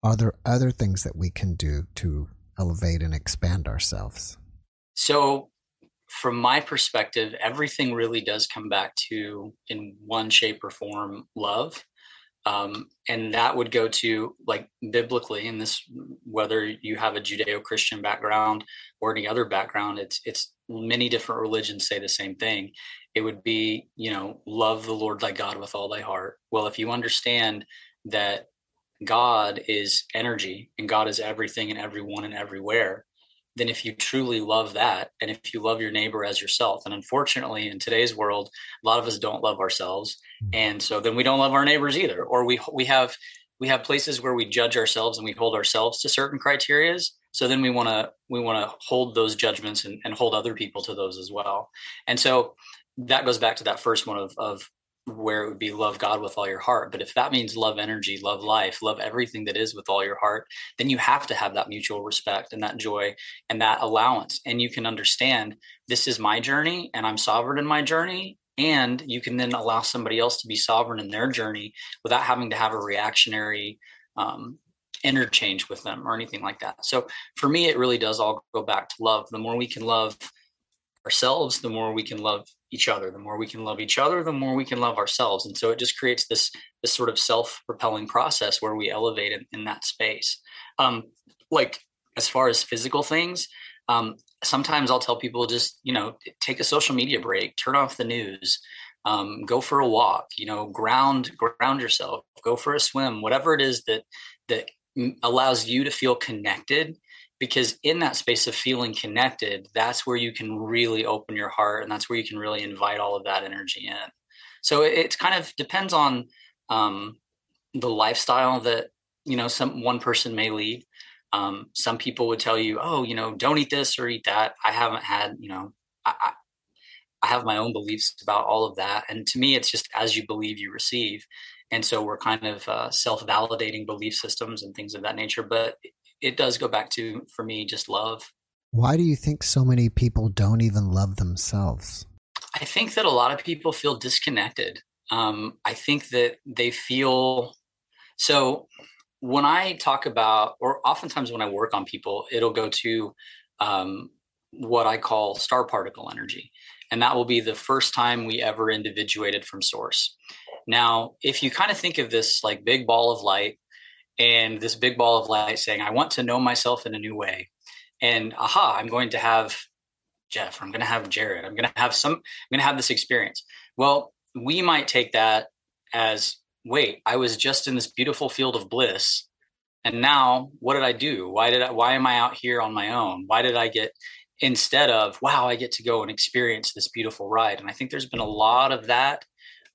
Are there other things that we can do to elevate and expand ourselves?
So, from my perspective, everything really does come back to, in one shape or form, love. Um, and that would go to like biblically in this whether you have a judeo-christian background or any other background it's it's many different religions say the same thing. It would be you know love the lord thy god with all thy heart. Well if you understand that god is energy and god is everything and everyone and everywhere then if you truly love that and if you love your neighbor as yourself and unfortunately in today's world a lot of us don't love ourselves mm. and so then we don't love our neighbors either or we we have we have places where we judge ourselves and we hold ourselves to certain criterias so then we want to we want to hold those judgments and, and hold other people to those as well and so that goes back to that first one of, of where it would be love God with all your heart. But if that means love energy, love life, love everything that is with all your heart, then you have to have that mutual respect and that joy and that allowance. And you can understand this is my journey and I'm sovereign in my journey. And you can then allow somebody else to be sovereign in their journey without having to have a reactionary um, interchange with them or anything like that. So for me, it really does all go back to love. The more we can love ourselves, the more we can love each other. The more we can love each other, the more we can love ourselves. And so it just creates this this sort of self-propelling process where we elevate in, in that space. Um, like as far as physical things, um, sometimes I'll tell people just you know take a social media break, turn off the news, um, go for a walk, you know, ground ground yourself, go for a swim, whatever it is that that allows you to feel connected because in that space of feeling connected that's where you can really open your heart and that's where you can really invite all of that energy in. So it, it kind of depends on um, the lifestyle that you know some one person may lead. Um, some people would tell you oh you know don't eat this or eat that. I haven't had you know I, I have my own beliefs about all of that and to me it's just as you believe you receive. And so we're kind of uh, self-validating belief systems and things of that nature but it does go back to for me just love.
Why do you think so many people don't even love themselves?
I think that a lot of people feel disconnected. Um, I think that they feel so when I talk about, or oftentimes when I work on people, it'll go to um, what I call star particle energy. And that will be the first time we ever individuated from source. Now, if you kind of think of this like big ball of light and this big ball of light saying, I want to know myself in a new way. And aha, I'm going to have Jeff, I'm going to have Jarrad, I'm going to have some, I'm going to have this experience. Well, we might take that as, wait, I was just in this beautiful field of bliss. And now what did I do? Why did I, why am I out here on my own? Why did I get, instead of, wow, I get to go and experience this beautiful ride. And I think there's been a lot of that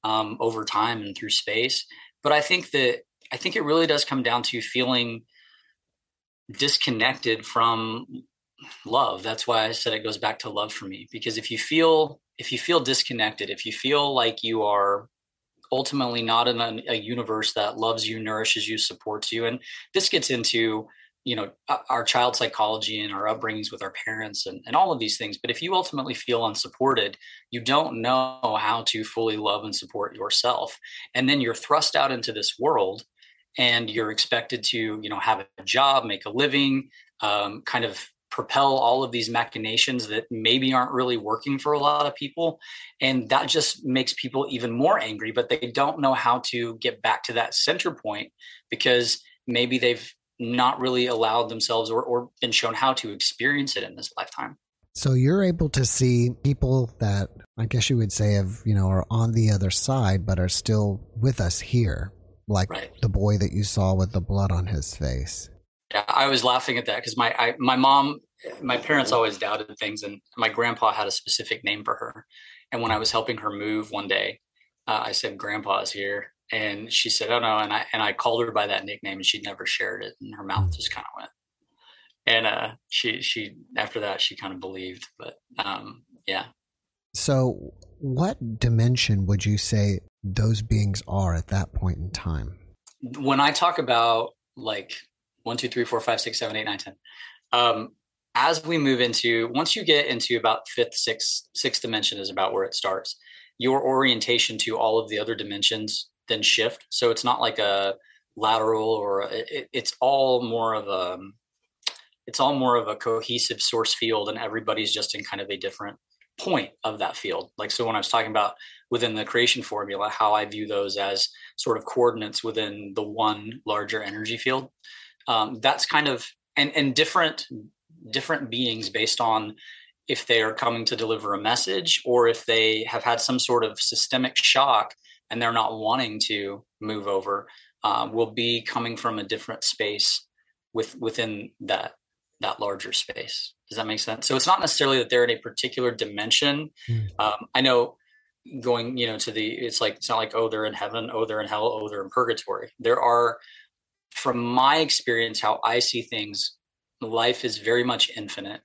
um, over time and through space. But I think that I think it really does come down to feeling disconnected from love. That's why I said it goes back to love for me because if you feel if you feel disconnected, if you feel like you are ultimately not in a, a universe that loves you, nourishes you, supports you, and this gets into you know our child psychology and our upbringings with our parents and, and all of these things but if you ultimately feel unsupported you don't know how to fully love and support yourself and then you're thrust out into this world and you're expected to you know have a job make a living um, kind of propel all of these machinations that maybe aren't really working for a lot of people. And that just makes people even more angry but they don't know how to get back to that center point because maybe they've not really allowed themselves or, or been shown how to experience it in this lifetime.
So you're able to see people that I guess you would say have, you know, are on the other side but are still with us here, like right. the boy that you saw with the blood on his face.
Yeah, I was laughing at that because my I, my mom, my parents always doubted things, and my grandpa had a specific name for her. And when I was helping her move one day, uh, I said, "Grandpa's here," and she said, "Oh no," and I and I called her by that nickname, and she'd never shared it, and her mouth mm. just kind of went and uh, she she after that she kind of believed, but um, yeah.
So, what dimension would you say those beings are at that point in time?
When I talk about like one, two, three, four, five, six, seven, eight, nine, ten, um, as we move into once you get into about fifth, sixth, sixth dimension is about where it starts. Your orientation to all of the other dimensions then shift. So it's not like a lateral or it, it's all more of a it's all more of a cohesive source field and everybody's just in kind of a different point of that field like so when i was talking about within the creation formula how i view those as sort of coordinates within the one larger energy field um, that's kind of and and different different beings based on if they are coming to deliver a message or if they have had some sort of systemic shock and they're not wanting to move over uh, will be coming from a different space with within that that larger space. Does that make sense? So it's not necessarily that they're in a particular dimension. Mm. Um, I know going, you know, to the, it's like, it's not like, oh, they're in heaven, oh, they're in hell, oh, they're in purgatory. There are, from my experience, how I see things, life is very much infinite.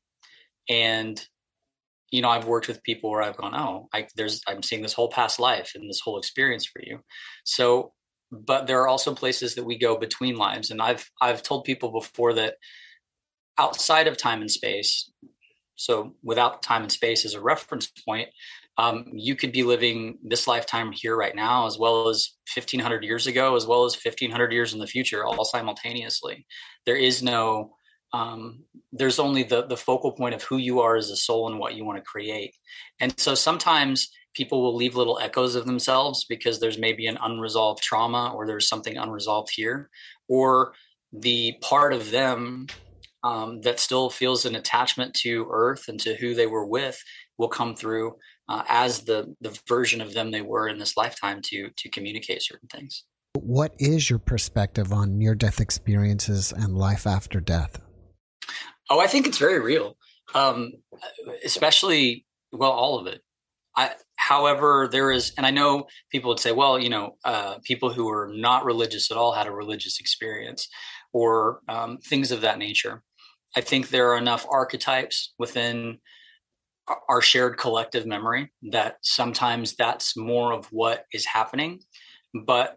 And, you know, I've worked with people where I've gone, oh, I, there's, I'm seeing this whole past life and this whole experience for you. So, but there are also places that we go between lives. And I've, I've told people before that, outside of time and space, so without time and space as a reference point, um, you could be living this lifetime here right now, as well as 1500 years ago, as well as 1500 years in the future, all simultaneously. There is no, um, there's only the, the focal point of who you are as a soul and what you want to create. And so sometimes people will leave little echoes of themselves because there's maybe an unresolved trauma or there's something unresolved here, or the part of them um, that still feels an attachment to Earth and to who they were with will come through uh, as the the version of them they were in this lifetime to to communicate certain things.
What is your perspective on near death experiences and life after death?
Oh, I think it's very real, um, especially well, all of it. I, however, there is, and I know people would say, well, you know, uh, people who are not religious at all had a religious experience, or um, things of that nature. I think there are enough archetypes within our shared collective memory that sometimes that's more of what is happening. But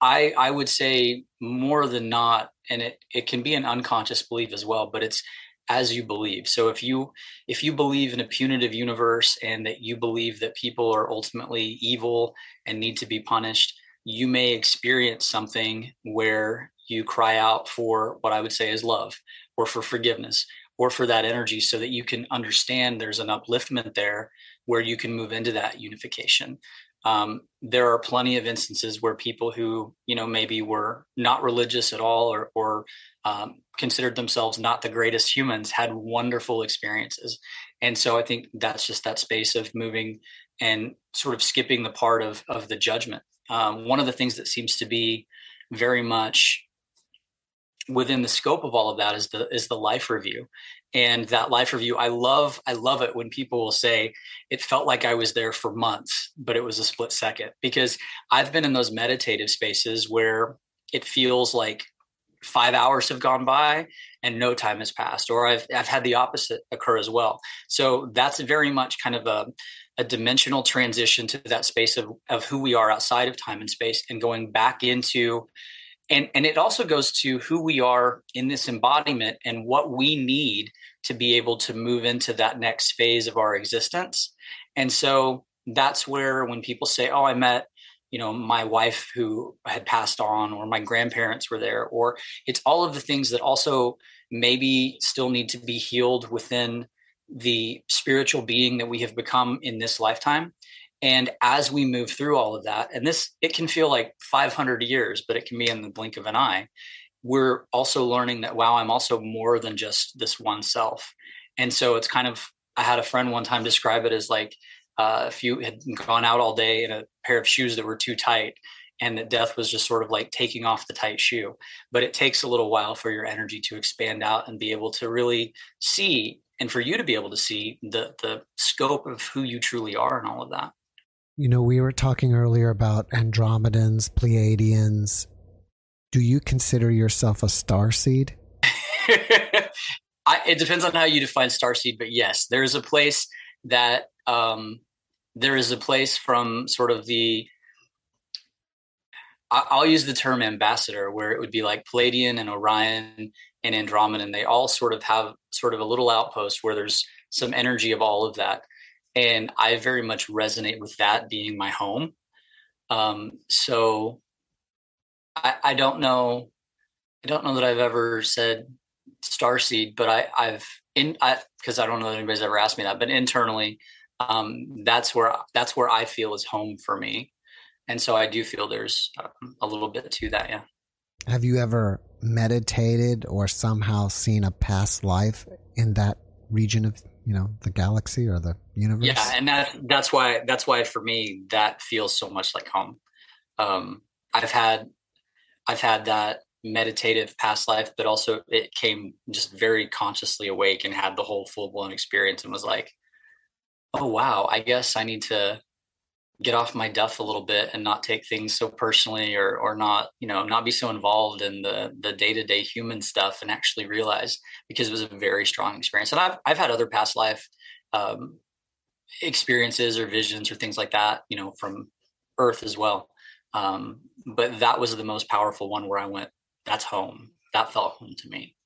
I I would say more than not, and it it can be an unconscious belief as well, but it's as you believe. So if you if you believe in a punitive universe and that you believe that people are ultimately evil and need to be punished, you may experience something where you cry out for what I would say is love or for forgiveness or for that energy so that you can understand there's an upliftment there where you can move into that unification. Um, there are plenty of instances where people who, you know, maybe were not religious at all or, or um, considered themselves not the greatest humans had wonderful experiences. And so I think that's just that space of moving and sort of skipping the part of, of the judgment. Um, one of the things that seems to be very much within the scope of all of that is the is the life review. And that life review i love i love it when people will say it felt like i was there for months but it was a split second. Because i've been in those meditative spaces where it feels like five hours have gone by and no time has passed or i've i've had the opposite occur as well. So that's very much kind of a a dimensional transition to that space of, of who we are outside of time and space and going back into and and it also goes to who we are in this embodiment and what we need to be able to move into that next phase of our existence. And so that's where when people say oh i met you know my wife who had passed on or my grandparents were there or it's all of the things that also maybe still need to be healed within the spiritual being that we have become in this lifetime and as we move through all of that and this it can feel like 500 years but it can be in the blink of an eye we're also learning that wow i'm also more than just this one self. And so it's kind of i had a friend one time describe it as like uh, if you had gone out all day in a pair of shoes that were too tight and that death was just sort of like taking off the tight shoe. But it takes a little while for your energy to expand out and be able to really see and for you to be able to see the the scope of who you truly are and all of that
you know we were talking earlier about andromedans pleiadians do you consider yourself a star seed
I, it depends on how you define star seed but yes there is a place that um, there is a place from sort of the I'll use the term ambassador, where it would be like Pleiadian and Orion and Andromeda, and they all sort of have sort of a little outpost where there's some energy of all of that. And I very much resonate with that being my home. Um, so I, I don't know, I don't know that I've ever said starseed, but I, I've in I because I don't know that anybody's ever asked me that, but internally, um, that's where that's where I feel is home for me and so I do feel there's um, a little bit to that. Yeah.
Have you ever meditated or somehow seen a past life in that region of you know the galaxy or the universe?
Yeah, and that that's why that's why for me that feels so much like home. Um, I've had I've had that meditative past life, but also it came just very consciously awake and had the whole full blown experience and was like, oh wow, I guess I need to get off my duff a little bit and not take things so personally or or not you know not be so involved in the the day-to-day human stuff and actually realize because it was a very strong experience. And i've i've had other past life um, experiences or visions or things like that you know from earth as well. Um, but that was the most powerful one where i went that's home. That felt home to me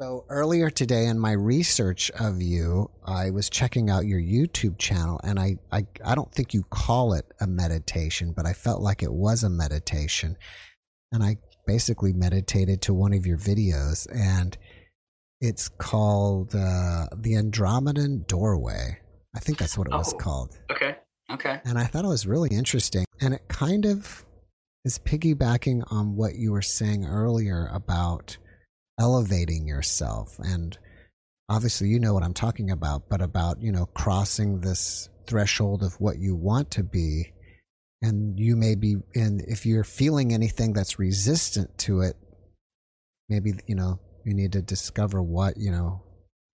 so earlier today in my research of you, I was checking out your YouTube channel and I, I, I don't think you call it a meditation, but I felt like it was a meditation. And I basically meditated to one of your videos and it's called uh, The Andromedan Doorway. I think that's what it was oh, called.
Okay. Okay.
And I thought it was really interesting. And it kind of is piggybacking on what you were saying earlier about elevating yourself and obviously you know what I'm talking about, but about, you know, crossing this threshold of what you want to be. And you may be, and if you're feeling anything that's resistant to it, maybe, you know, you need to discover what, you know,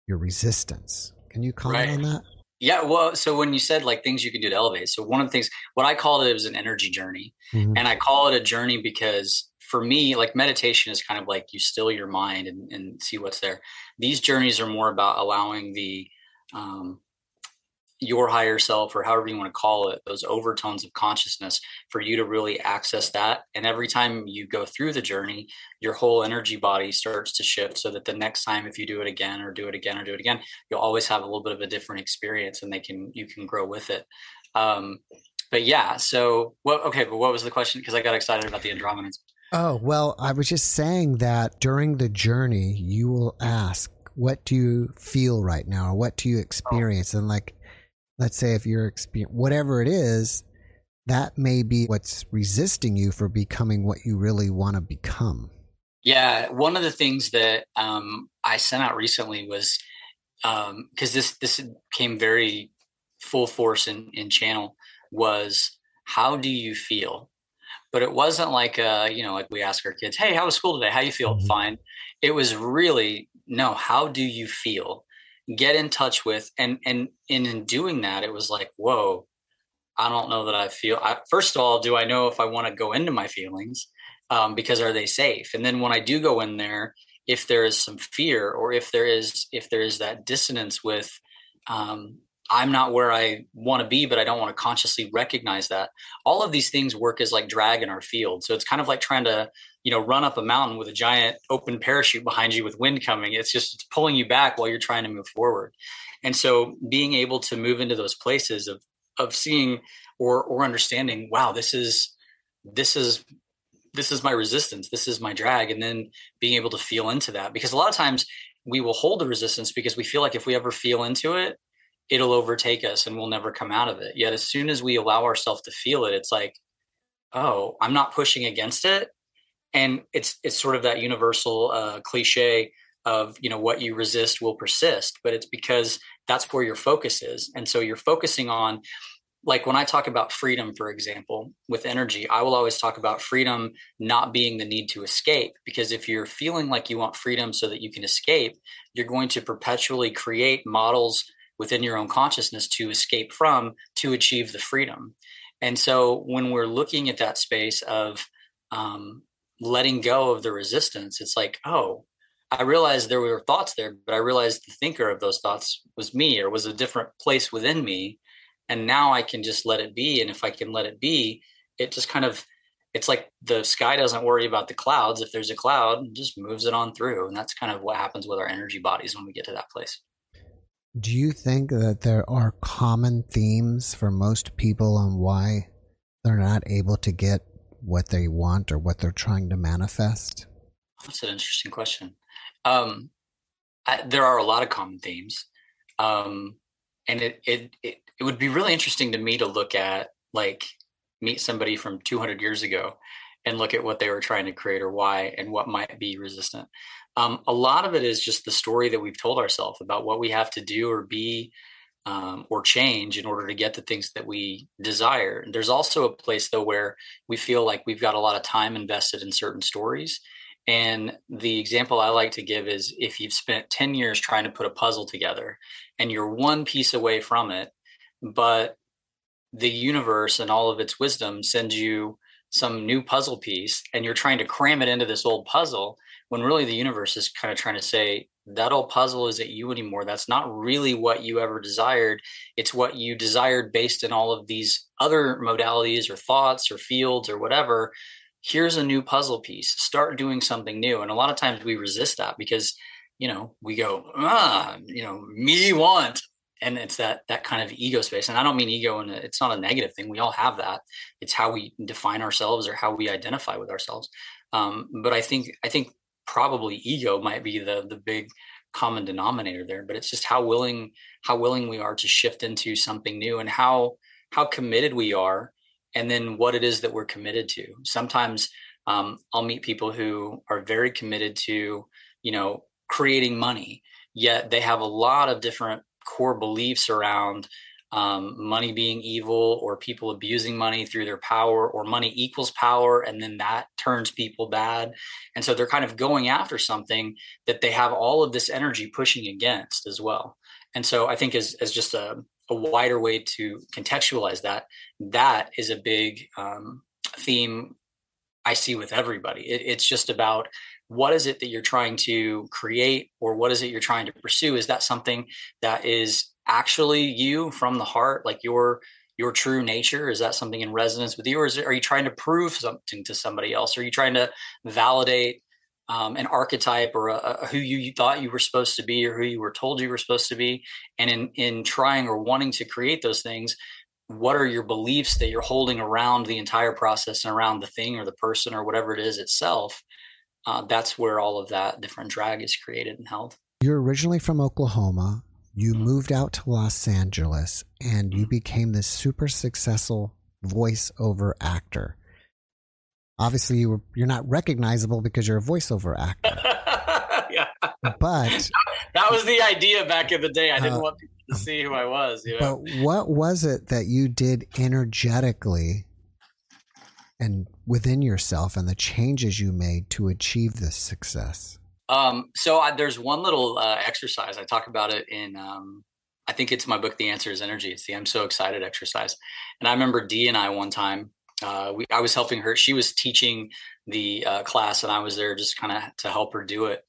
your resistance. Can you comment right. on that?
Yeah, well, so when you said like things you can do to elevate, so one of the things, what I called it was an energy journey. Mm-hmm. And I call it a journey because for me, like meditation is kind of like you still your mind and, and see what's there. These journeys are more about allowing the um, your higher self or however you want to call it those overtones of consciousness for you to really access that. And every time you go through the journey your whole energy body starts to shift so that the next time if you do it again or do it again or do it again you'll always have a little bit of a different experience and they can you can grow with it. Um but yeah so what okay but what was the question? Because i got excited about the andromedans
Oh, well, I was just saying that during the journey, you will ask, what do you feel right now? Or what do you experience? And like, let's say if you're experiencing whatever it is, that may be what's resisting you for becoming what you really want to become.
Yeah. One of the things that um, I sent out recently was because um, this, this came very full force in, in channel was how do you feel? But it wasn't like uh you know like we ask our kids hey how was school today? How you feel? Mm-hmm. fine. It was really no how do you feel? Get in touch with and and, and in doing that it was like whoa i don't know that i feel I, first of all do i know if i want to go into my feelings um, because are they safe? And then when i do go in there if there is some fear or if there is if there is that dissonance with um, I'm not where I want to be, but I don't want to consciously recognize that. All of these things work as like drag in our field. So it's kind of like trying to, you know, run up a mountain with a giant open parachute behind you with wind coming. It's just it's pulling you back while you're trying to move forward. And so being able to move into those places of of seeing or or understanding, wow, this is this is this is my resistance this is my drag and then being able to feel into that because a lot of times we will hold the resistance because we feel like if we ever feel into it, it'll overtake us and we'll never come out of it. Yet as soon as we allow ourselves to feel it, it's like, oh, I'm not pushing against it. And it's it's sort of that universal uh, cliche of you know what you resist will persist, but it's because that's where your focus is, and so you're focusing on like when I talk about freedom, for example, with energy, I will always talk about freedom not being the need to escape. Because if you're feeling like you want freedom so that you can escape, you're going to perpetually create models within your own consciousness to escape from to achieve the freedom. And so when we're looking at that space of um, letting go of the resistance, it's like, oh, I realized there were thoughts there, but I realized the thinker of those thoughts was me or was a different place within me. And now i can just let it be. And if i can let it be it just kind of it's like the sky doesn't worry about the clouds. If there's a cloud it just moves it on through. And that's kind of what happens with our energy bodies when we get to that place
do you think that there are common themes for most people on why they're not able to get what they want or what they're trying to manifest?
That's an interesting question. Um, I, there are a lot of common themes. Um, and it, it, it it would be really interesting to me to look at like meet somebody from 200 years ago and look at what they were trying to create or why and what might be resistant. Um, a lot of it is just the story that we've told ourselves about what we have to do or be um, or change in order to get the things that we desire. There's also a place though where we feel like we've got a lot of time invested in certain stories. And the example I like to give is if you've spent 10 years trying to put a puzzle together and you're one piece away from it, but the universe and all of its wisdom sends you some new puzzle piece and you're trying to cram it into this old puzzle when really the universe is kind of trying to say that old puzzle isn't you anymore. That's not really what you ever desired. It's what you desired based in all of these other modalities or thoughts or fields or whatever. Here's a new puzzle piece. Start doing something new. And a lot of times we resist that because you know we go ah you know me want. And it's that that kind of ego space. And i don't mean ego and it's not a negative thing. We all have that. It's how we define ourselves or how we identify with ourselves. Um, but i think i think probably ego might be the the big common denominator there but it's just how willing how willing we are to shift into something new and how how committed we are and then what it is that we're committed to. Sometimes um, i'll meet people who are very committed to you know creating money yet they have a lot of different core beliefs around um, money being evil or people abusing money through their power or money equals power and then that turns people bad. And so they're kind of going after something that they have all of this energy pushing against as well. And so i think as, as just a, a wider way to contextualize that that is a big um, theme i see with everybody. It, it's just about what is it that you're trying to create or what is it you're trying to pursue? Is that something that is actually you from the heart like your your true nature is that something in resonance with you or it, are you trying to prove something to somebody else are you trying to validate um, an archetype or a, a, who you thought you were supposed to be or who you were told you were supposed to be and in in trying or wanting to create those things what are your beliefs that you're holding around the entire process and around the thing or the person or whatever it is itself uh, that's where all of that different drag is created and held.
You're originally from Oklahoma. You moved out to Los Angeles and you mm-hmm. became this super successful voiceover actor. Obviously, you were, you're not recognizable because you're a voiceover actor. yeah. But
that was the idea back in the day. I didn't uh, want people to see who I was. You
know? But what was it that you did energetically and within yourself and the changes you made to achieve this success?
Um, so I, there's one little uh, exercise I talk about it in. Um, I think it's my book. The answer is energy. It's the I'm so excited exercise. And I remember Dee and I one time. Uh, we, I was helping her. She was teaching the uh, class, and I was there just kind of to help her do it.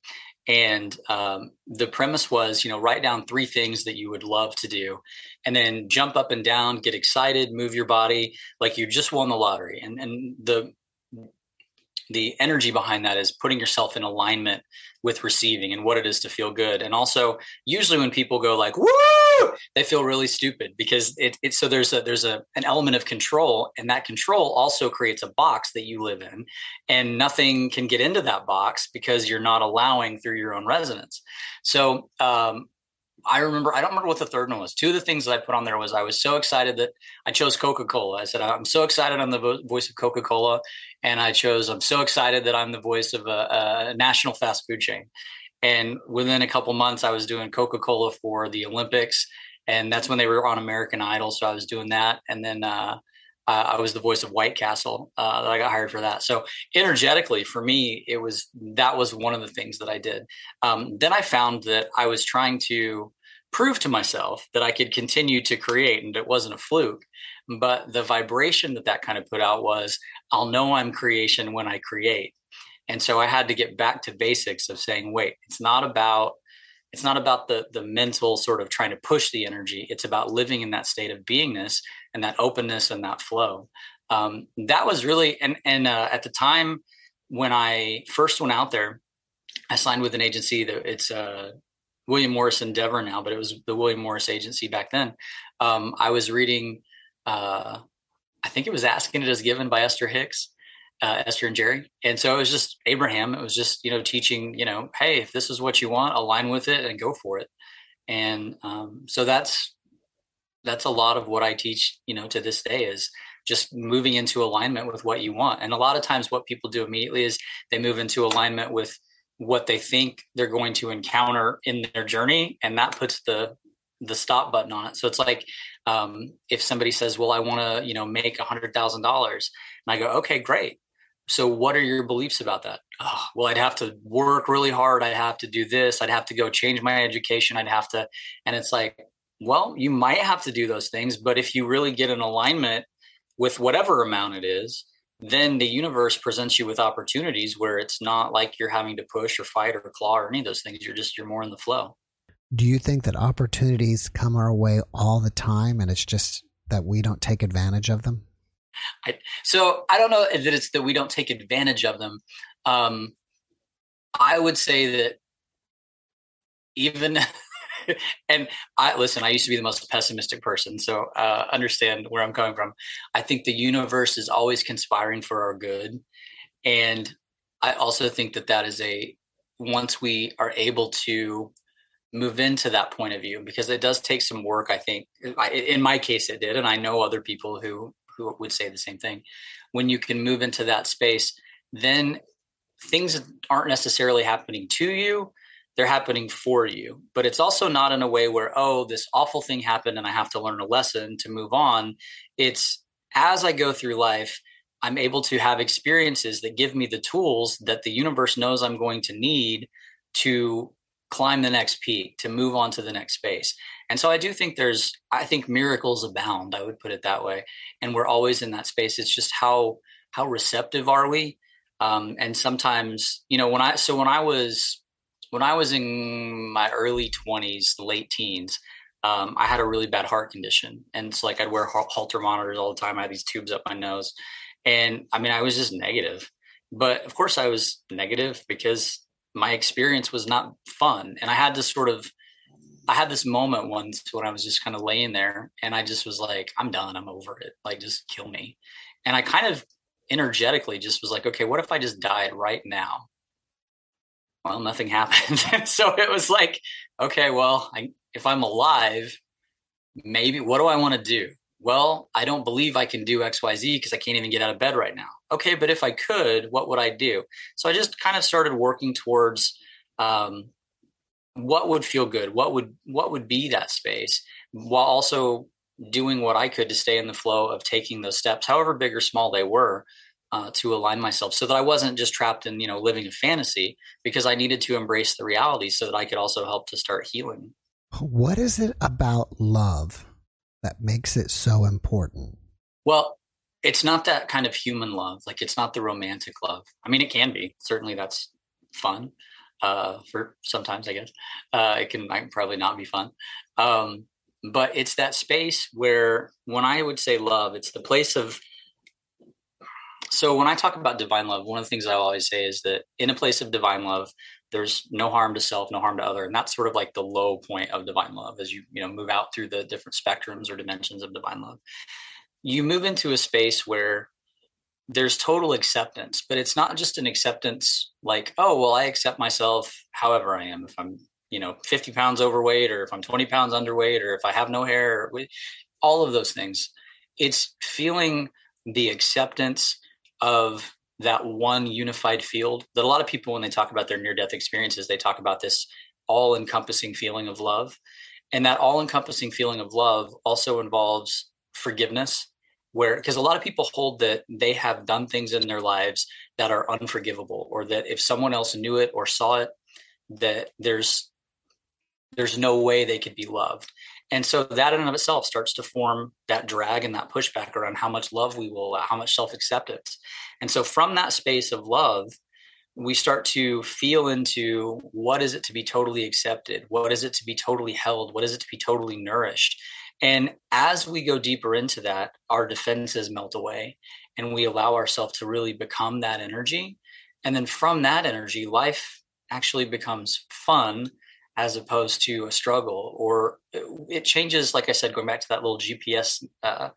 And um, the premise was, you know, write down three things that you would love to do, and then jump up and down, get excited, move your body like you just won the lottery. And and the the energy behind that is putting yourself in alignment with receiving and what it is to feel good. And also, usually when people go like "woo," they feel really stupid because it, it's so there's a there's a an element of control, and that control also creates a box that you live in, and nothing can get into that box because you're not allowing through your own resonance. So um, I remember, I don't remember what the third one was. Two of the things that I put on there was I was so excited that I chose Coca Cola. I said, I'm so excited I'm the vo- voice of Coca Cola. And I chose, I'm so excited that I'm the voice of a, a national fast food chain. And within a couple months, I was doing Coca Cola for the Olympics. And that's when they were on American Idol. So I was doing that. And then, uh, I was the voice of White Castle. Uh, that I got hired for that. So energetically, for me, it was that was one of the things that I did. Um, then I found that I was trying to prove to myself that I could continue to create, and it wasn't a fluke. But the vibration that that kind of put out was, I'll know I'm creation when I create. And so I had to get back to basics of saying, wait, it's not about it's not about the the mental sort of trying to push the energy. It's about living in that state of beingness and that openness and that flow. Um, that was really and and uh, at the time when i first went out there i signed with an agency that it's uh, william morris endeavor now but it was the william morris agency back then. Um, i was reading uh, i think it was Ask and It Is Given by esther hicks uh, Esther and Jerry. And so it was just Abraham. It was just, you know, teaching, you know, hey, if this is what you want, align with it and go for it. And um, so that's that's a lot of what I teach, you know, to this day is just moving into alignment with what you want. And a lot of times what people do immediately is they move into alignment with what they think they're going to encounter in their journey and that puts the the stop button on it. So it's like um, if somebody says, "Well, I want to, you know, make a hundred thousand dollars," and I go, "Okay, great. So what are your beliefs about that? Oh, well i'd have to work really hard. I'd have to do this. I'd have to go change my education. I'd have to and it's like well you might have to do those things but if you really get in alignment with whatever amount it is then the universe presents you with opportunities where it's not like you're having to push or fight or claw or any of those things. You're just you're more in the flow
do you think that opportunities come our way all the time and it's just that we don't take advantage of them
I, so I don't know that it's that we don't take advantage of them. Um, I would say that even and I listen. I used to be the most pessimistic person, so uh, understand where I'm coming from. I think the universe is always conspiring for our good, and I also think that that is a once we are able to move into that point of view because it does take some work i think in my case it did and i know other people who who would say the same thing. When you can move into that space, then things aren't necessarily happening to you, they're happening for you. But it's also not in a way where, oh, this awful thing happened and I have to learn a lesson to move on. It's as I go through life, I'm able to have experiences that give me the tools that the universe knows I'm going to need to climb the next peak, to move on to the next space. And so I do think there's, I think miracles abound. I would put it that way, and we're always in that space. It's just how how receptive are we? Um, and sometimes, you know, when I so when I was when I was in my early twenties, late teens, um, I had a really bad heart condition, and it's like I'd wear Holter monitors all the time. I had these tubes up my nose, and I mean, I was just negative. But of course, I was negative because my experience was not fun, and I had this sort of I had this moment once when I was just kind of laying there and I just was like, I'm done. I'm over it. Like, just kill me. And I kind of energetically just was like, okay, what if I just died right now? Well, nothing happened. so it was like, okay, well, I, if I'm alive, maybe what do I want to do? Well, I don't believe I can do XYZ because I can't even get out of bed right now. Okay, but if I could, what would I do? So I just kind of started working towards um, what would feel good what would what would be that space while also doing what i could to stay in the flow of taking those steps however big or small they were uh, to align myself so that i wasn't just trapped in you know living a fantasy because i needed to embrace the reality so that i could also help to start healing
what is it about love that makes it so important?
Well it's not that kind of human love like it's not the romantic love. I mean it can be. Certainly that's fun uh, for sometimes I guess. Uh, it can might probably not be fun. Um, but it's that space where when I would say love, it's the place of so when I talk about divine love, one of the things I always say is that in a place of divine love, there's no harm to self, no harm to other, and that's sort of like the low point of divine love as you you know move out through the different spectrums or dimensions of divine love. You move into a space where there's total acceptance, but it's not just an acceptance like, oh, well, I accept myself however I am. If I'm, you know, 50 pounds overweight, or if I'm 20 pounds underweight, or if I have no hair, all of those things. It's feeling the acceptance of that one unified field that a lot of people, when they talk about their near death experiences, they talk about this all encompassing feeling of love. And that all encompassing feeling of love also involves forgiveness where because a lot of people hold that they have done things in their lives that are unforgivable or that if someone else knew it or saw it that there's there's no way they could be loved and so that in and of itself starts to form that drag and that pushback around how much love we will allow how much self-acceptance. And so from that space of love we start to feel into what is it to be totally accepted? What is it to be totally held? What is it to be totally nourished? And as we go deeper into that, our defenses melt away and we allow ourselves to really become that energy. And then from that energy, life actually becomes fun as opposed to a struggle or it changes like i said going back to that little gps uh,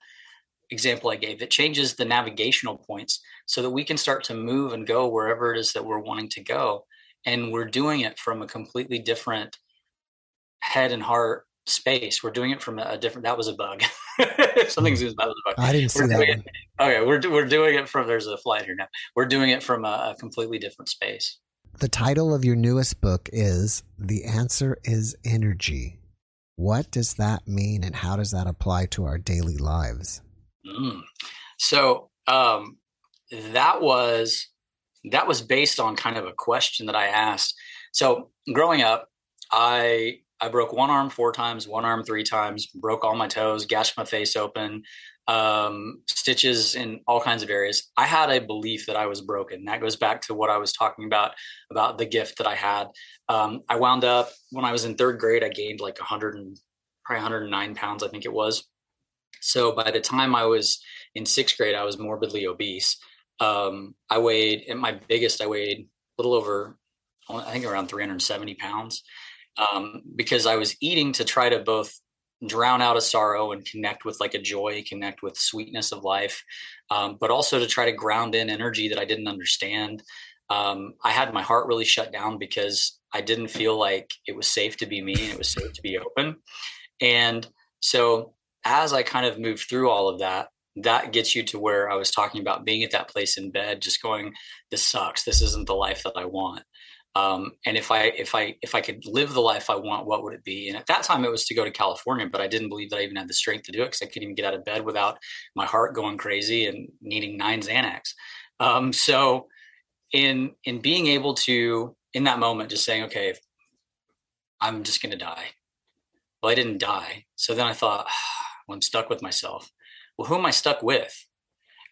example i gave it changes the navigational points so that we can start to move and go wherever it is that we're wanting to go and we're doing it from a completely different head and heart space. We're doing it from a different. That was a bug. something's zooms by a bug.
I didn't see
we're
that.
It, okay, we're we're doing it from. There's a flight here now. We're doing it from a, a completely different space.
The title of your newest book is "The Answer Is Energy." What does that mean, and how does that apply to our daily lives?
Mm. So um, that was that was based on kind of a question that I asked. So growing up, I I broke one arm four times, one arm three times, broke all my toes, gashed my face open, um, stitches in all kinds of areas. I had a belief that I was broken. That goes back to what I was talking about about the gift that I had. Um, I wound up when I was in third grade. I gained like 100 and probably 109 pounds, I think it was. So by the time I was in sixth grade, I was morbidly obese. Um, I weighed at my biggest. I weighed a little over, I think around 370 pounds um, because I was eating to try to both drown out a sorrow and connect with like a joy, connect with sweetness of life, um, but also to try to ground in energy that I didn't understand. Um, I had my heart really shut down because I didn't feel like it was safe to be me and it was safe to be open. And so as I kind of moved through all of that, that gets you to where I was talking about being at that place in bed, just going, this sucks. This isn't the life that I want. Um, and if I if I if I could live the life I want, what would it be? And at that time, it was to go to California, but I didn't believe that I even had the strength to do it because I couldn't even get out of bed without my heart going crazy and needing nine Xanax. Um, so, in in being able to in that moment, just saying, okay, I'm just going to die. Well, I didn't die. So then I thought, well, I'm stuck with myself. Well, who am I stuck with?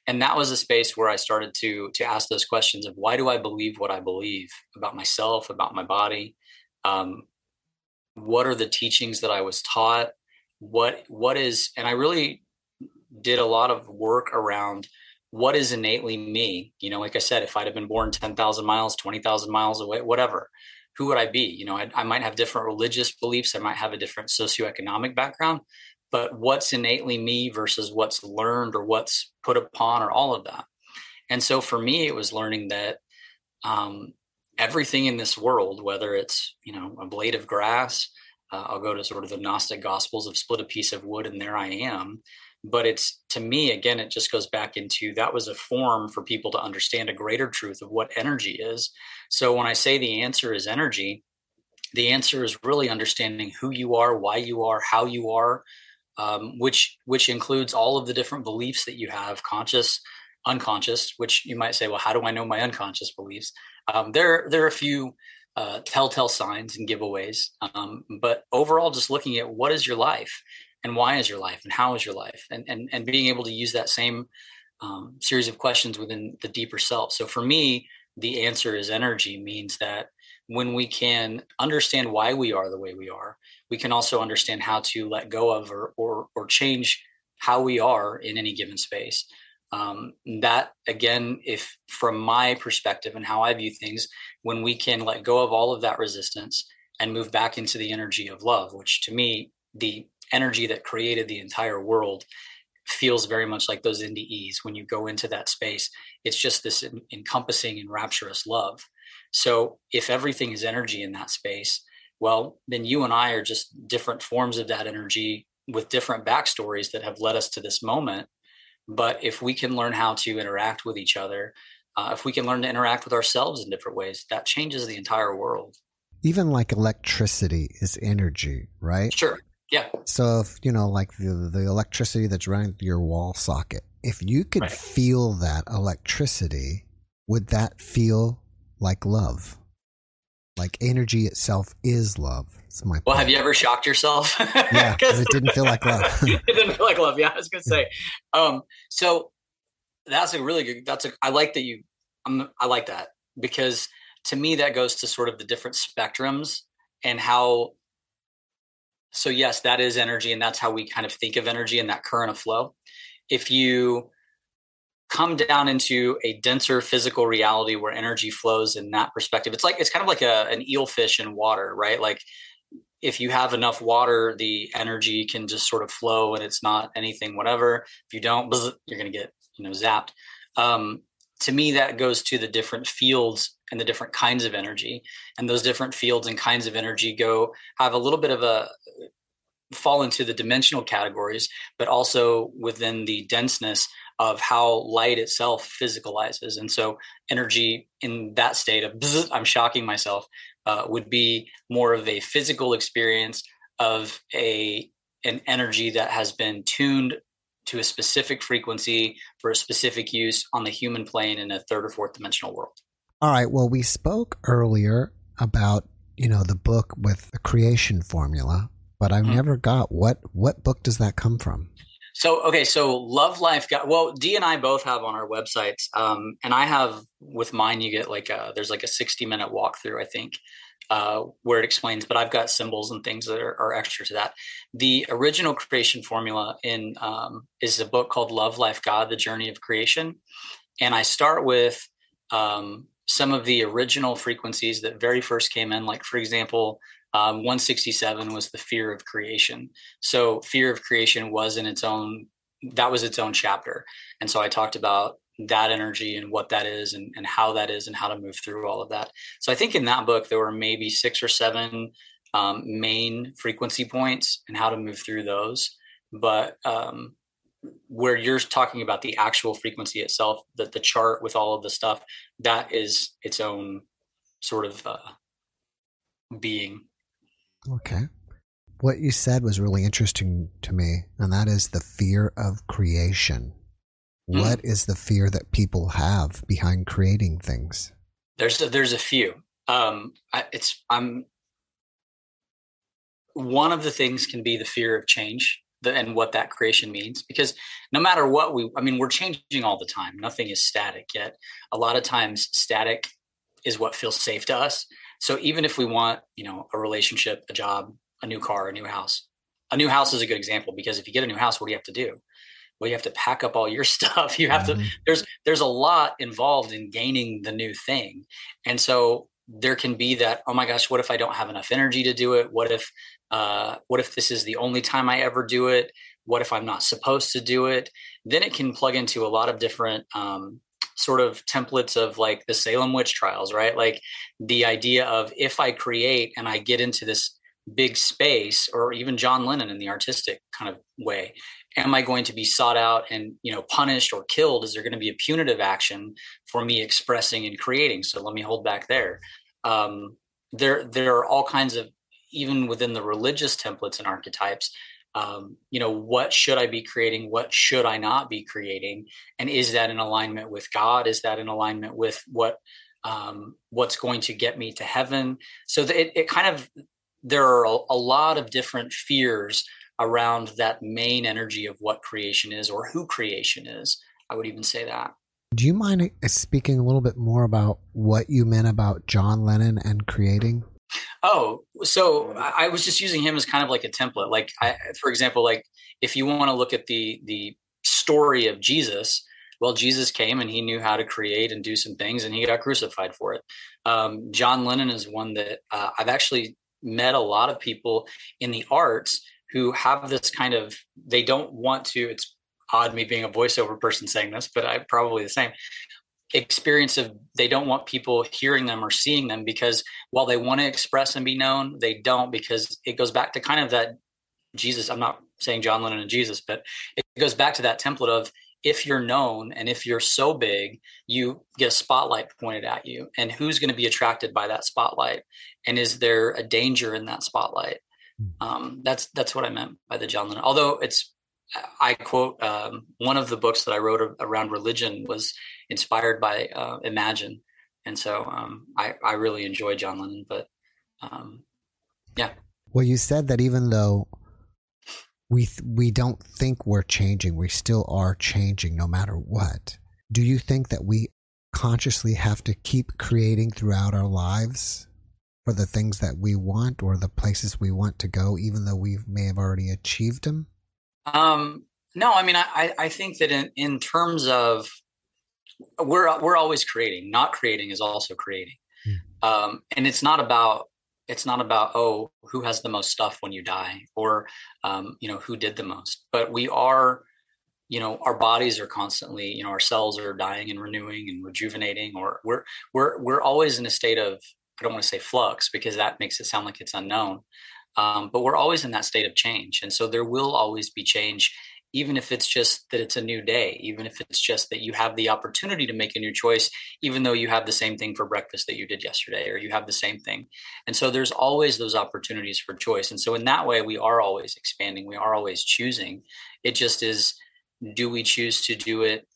And that was a space where i started to to ask those questions of why do i believe what i believe about myself about my body? Um, what are the teachings that i was taught? What what is and i really did a lot of work around what is innately me. You know like i said if i'd have been born 10,000 miles 20,000 miles away whatever who would i be? You know I, I might have different religious beliefs. I might have a different socioeconomic background but what's innately me versus what's learned or what's put upon or all of that. And so for me, it was learning that um, everything in this world, whether it's, you know, a blade of grass, uh, I'll go to sort of the Gnostic Gospels of split a piece of wood and there I am. But it's to me, again, it just goes back into that was a form for people to understand a greater truth of what energy is. So when I say the answer is energy, the answer is really understanding who you are, why you are, how you are, um, which which includes all of the different beliefs that you have, conscious, unconscious. Which you might say, well, how do I know my unconscious beliefs? Um, there there are a few uh, telltale signs and giveaways, um, but overall, just looking at what is your life and why is your life and how is your life, and and and being able to use that same um, series of questions within the deeper self. So for me, the answer is energy means that when we can understand why we are the way we are, we can also understand how to let go of or or, or change how we are in any given space. um, that again if from my perspective and how i view things when we can let go of all of that resistance and move back into the energy of love which to me the energy that created the entire world feels very much like those NDEs when you go into that space. It's just this encompassing and rapturous love. So if everything is energy in that space, well, then you and I are just different forms of that energy with different backstories that have led us to this moment. But if we can learn how to interact with each other, uh, if we can learn to interact with ourselves in different ways, that changes the entire world.
Even like electricity is energy, right?
Sure. Yeah.
So if you know, like the the electricity that's running through your wall socket, if you could right. feel that electricity, would that feel like love? Like energy itself is love. It's my.
Well, have you ever shocked yourself?
yeah, because it didn't feel like love.
it didn't feel like love. Yeah, I was gonna say. Um, so that's a really good. That's a. I like that you. I'm, I like that because to me that goes to sort of the different spectrums and how so yes that is energy and that's how we kind of think of energy in that current of flow if you come down into a denser physical reality where energy flows in that perspective. It's like it's kind of like a, an eel fish in water right? Like if you have enough water the energy can just sort of flow and it's not anything whatever. If you don't you're going to get you know zapped. Um, to me that goes to the different fields and the different kinds of energy. And those different fields and kinds of energy go have a little bit of a fall into the dimensional categories but also within the denseness of how light itself physicalizes and so energy in that state of i'm shocking myself uh, would be more of a physical experience of a an energy that has been tuned to a specific frequency for a specific use on the human plane in a third or fourth dimensional world
all right. Well, we spoke earlier about, you know, the book with the creation formula, but I've mm-hmm. never got what what book does that come from?
So okay, so Love Life God well. Dee and I both have on our websites, um, and I have with mine. You get like a there's like a sixty minute walkthrough, I think, uh, where it explains. But I've got symbols and things that are, are extra to that. The original creation formula in um, is a book called Love Life God: The Journey of Creation, and I start with um, some of the original frequencies that very first came in, like for example, um, 167 was the fear of creation. So fear of creation was in its own that was its own chapter, and so I talked about that energy and what that is and, and how that is and how to move through all of that. So I think in that book there were maybe six or seven um, main frequency points and how to move through those. But um, where you're talking about the actual frequency itself, that the chart with all of the stuff, that is its own sort of uh, being.
Okay. What you said was really interesting to me, and that is the fear of creation. Mm. What is the fear that people have behind creating things?
There's a, there's a few. Um, I, it's I'm one of the things can be the fear of change the, and what that creation means because no matter what we i mean we're changing all the time nothing is static yet a lot of times static is what feels safe to us so even if we want you know a relationship a job a new car a new house a new house is a good example because if you get a new house what do you have to do well you have to pack up all your stuff you have mm-hmm. to there's there's a lot involved in gaining the new thing and so there can be that oh my gosh what if i don't have enough energy to do it what if uh, what if this is the only time I ever do it? What if I'm not supposed to do it? Then it can plug into a lot of different um, sort of templates of like the Salem witch trials, right? Like the idea of if I create and I get into this big space, or even John Lennon in the artistic kind of way, am I going to be sought out and you know punished or killed? Is there going to be a punitive action for me expressing and creating? So let me hold back there. Um, there, there are all kinds of even within the religious templates and archetypes um, you know what should i be creating? What should i not be creating? And is that in alignment with god? Is that in alignment with what um, what's going to get me to heaven? So it, it kind of there are a, a lot of different fears around that main energy of what creation is or who creation is. I would even say that.
Do you mind uh, speaking a little bit more about what you meant about john lennon and creating
Oh, so I was just using him as kind of like a template. Like, I, for example, like if you want to look at the the story of Jesus, well, Jesus came and he knew how to create and do some things, and he got crucified for it. Um, John Lennon is one that uh, I've actually met a lot of people in the arts who have this kind of they don't want to. It's odd me being a voiceover person saying this, but I probably the same experience of they don't want people hearing them or seeing them because while they want to express and be known, they don't because it goes back to kind of that Jesus. I'm not saying John Lennon and Jesus, but it goes back to that template of if you're known and if you're so big, you get a spotlight pointed at you. And who's going to be attracted by that spotlight? And is there a danger in that spotlight? Hmm. Um, that's that's what I meant by the John Lennon. Although it's, I quote um, one of the books that I wrote around religion was inspired by uh, Imagine, and so um, I I really enjoy John Lennon. But um, yeah.
Well, you said that even though we th- we don't think we're changing, we still are changing no matter what. Do you think that we consciously have to keep creating throughout our lives for the things that we want or the places we want to go, even though we may have already achieved them?
Um, no, I mean, I, I think that in, in terms of we're we're always creating. Not creating is also creating, hmm. um, and it's not about it's not about oh who has the most stuff when you die or um, you know who did the most but we are you know our bodies are constantly you know our cells are dying and renewing and rejuvenating or we're we're we're always in a state of i don't want to say flux because that makes it sound like it's unknown um, but we're always in that state of change and so there will always be change even if it's just that it's a new day, even if it's just that you have the opportunity to make a new choice, even though you have the same thing for breakfast that you did yesterday, or you have the same thing. And so there's always those opportunities for choice. And so in that way, we are always expanding, we are always choosing. It just is do we choose to do it?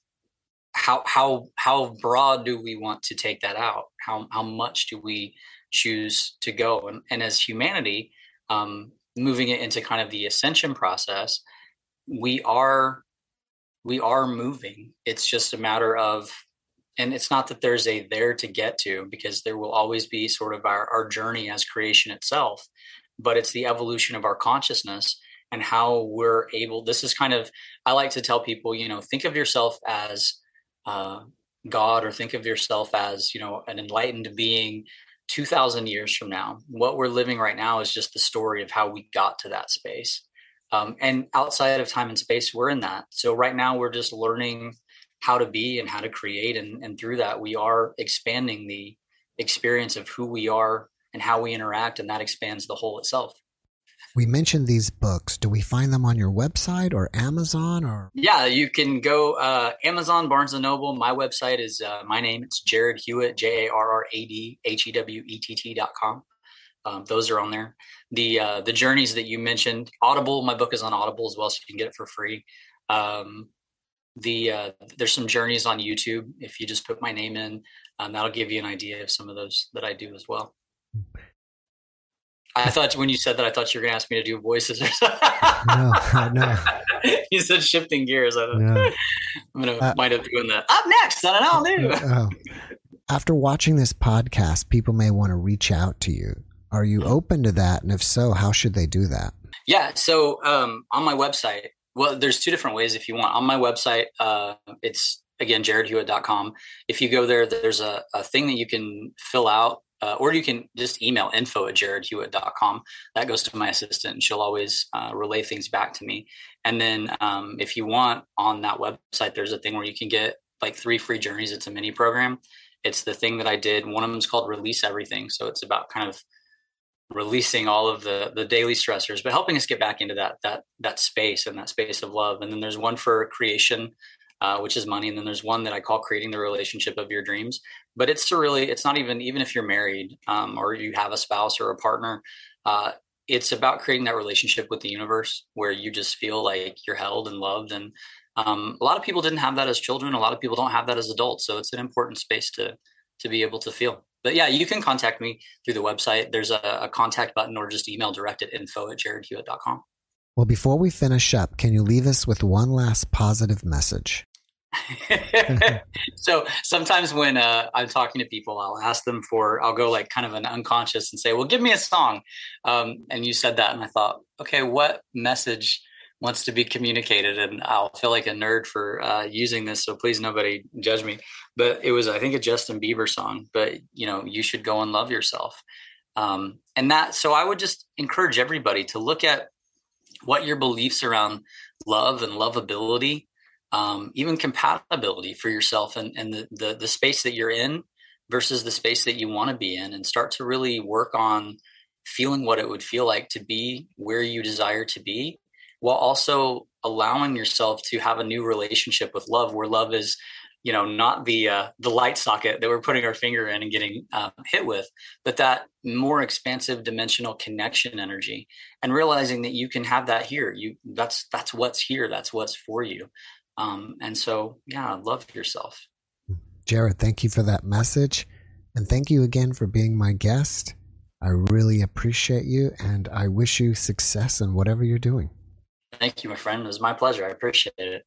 How how how broad do we want to take that out? How how much do we choose to go? And, and as humanity, um, moving it into kind of the ascension process, we are we are moving. It's just a matter of and it's not that there's a there to get to because there will always be sort of our, our journey as creation itself but it's the evolution of our consciousness and how we're able this is kind of i like to tell people you know think of yourself as uh, god or think of yourself as you know an enlightened being 2000 years from now. What we're living right now is just the story of how we got to that space um, and outside of time and space, we're in that. So right now, we're just learning how to be and how to create, and, and through that, we are expanding the experience of who we are and how we interact, and that expands the whole itself.
We mentioned these books. Do we find them on your website or Amazon or?
Yeah, you can go uh, Amazon, Barnes and Noble. My website is uh, my name. It's Jarrad Hewett, J A R R A D H E W E T T dot com. Um, those are on there. The uh, the journeys that you mentioned, Audible. My book is on Audible as well, so you can get it for free. Um, the uh, there's some journeys on YouTube. If you just put my name in, um, that'll give you an idea of some of those that I do as well. I thought when you said that, I thought you were going to ask me to do voices or something. no, no. you said shifting gears. I thought, no. I'm going to uh, wind up doing that. Up next on an all new. Oh.
After watching this podcast, people may want to reach out to you. Are you open to that? And if so, how should they do that?
Yeah. So um, on my website, well, there's two different ways if you want. On my website, uh, it's again, jarradhewett.com. If you go there, there's a, a thing that you can fill out uh, or you can just email info at jarradhewett.com. That goes to my assistant, and she'll always uh, relay things back to me. And then um, if you want on that website, there's a thing where you can get like three free journeys. It's a mini program. It's the thing that I did. One of them is called Release Everything. So it's about kind of releasing all of the the daily stressors but helping us get back into that that that space and that space of love. And then there's one for creation uh, which is money. And then there's one that i call creating the relationship of your dreams. But it's to really it's not even even if you're married um, or you have a spouse or a partner uh, it's about creating that relationship with the universe where you just feel like you're held and loved. And um, a lot of people didn't have that as children. A lot of people don't have that as adults. So it's an important space to to be able to feel but yeah, you can contact me through the website. There's a, a contact button or just email direct at info at jarradhewett.com.
Well, before we finish up, can you leave us with one last positive message?
so sometimes when uh, I'm talking to people, I'll ask them for, I'll go like kind of an unconscious and say, well, give me a song. Um, and you said that. And I thought, okay, what message wants to be communicated and i'll feel like a nerd for uh, using this so please nobody judge me. But it was i think a justin bieber song but you know you should go and love yourself. Um, and that so i would just encourage everybody to look at what your beliefs around love and lovability um, even compatibility for yourself and, and the, the the space that you're in versus the space that you want to be in and start to really work on feeling what it would feel like to be where you desire to be while also allowing yourself to have a new relationship with love where love is you know not the uh, the light socket that we're putting our finger in and getting uh, hit with but that more expansive dimensional connection energy and realizing that you can have that here. You that's that's what's here. That's what's for you. Um, and so yeah love yourself.
Jarrad thank you for that message. And thank you again for being my guest. I really appreciate you and I wish you success in whatever you're doing.
Thank you, my friend. It was my pleasure. I appreciate it.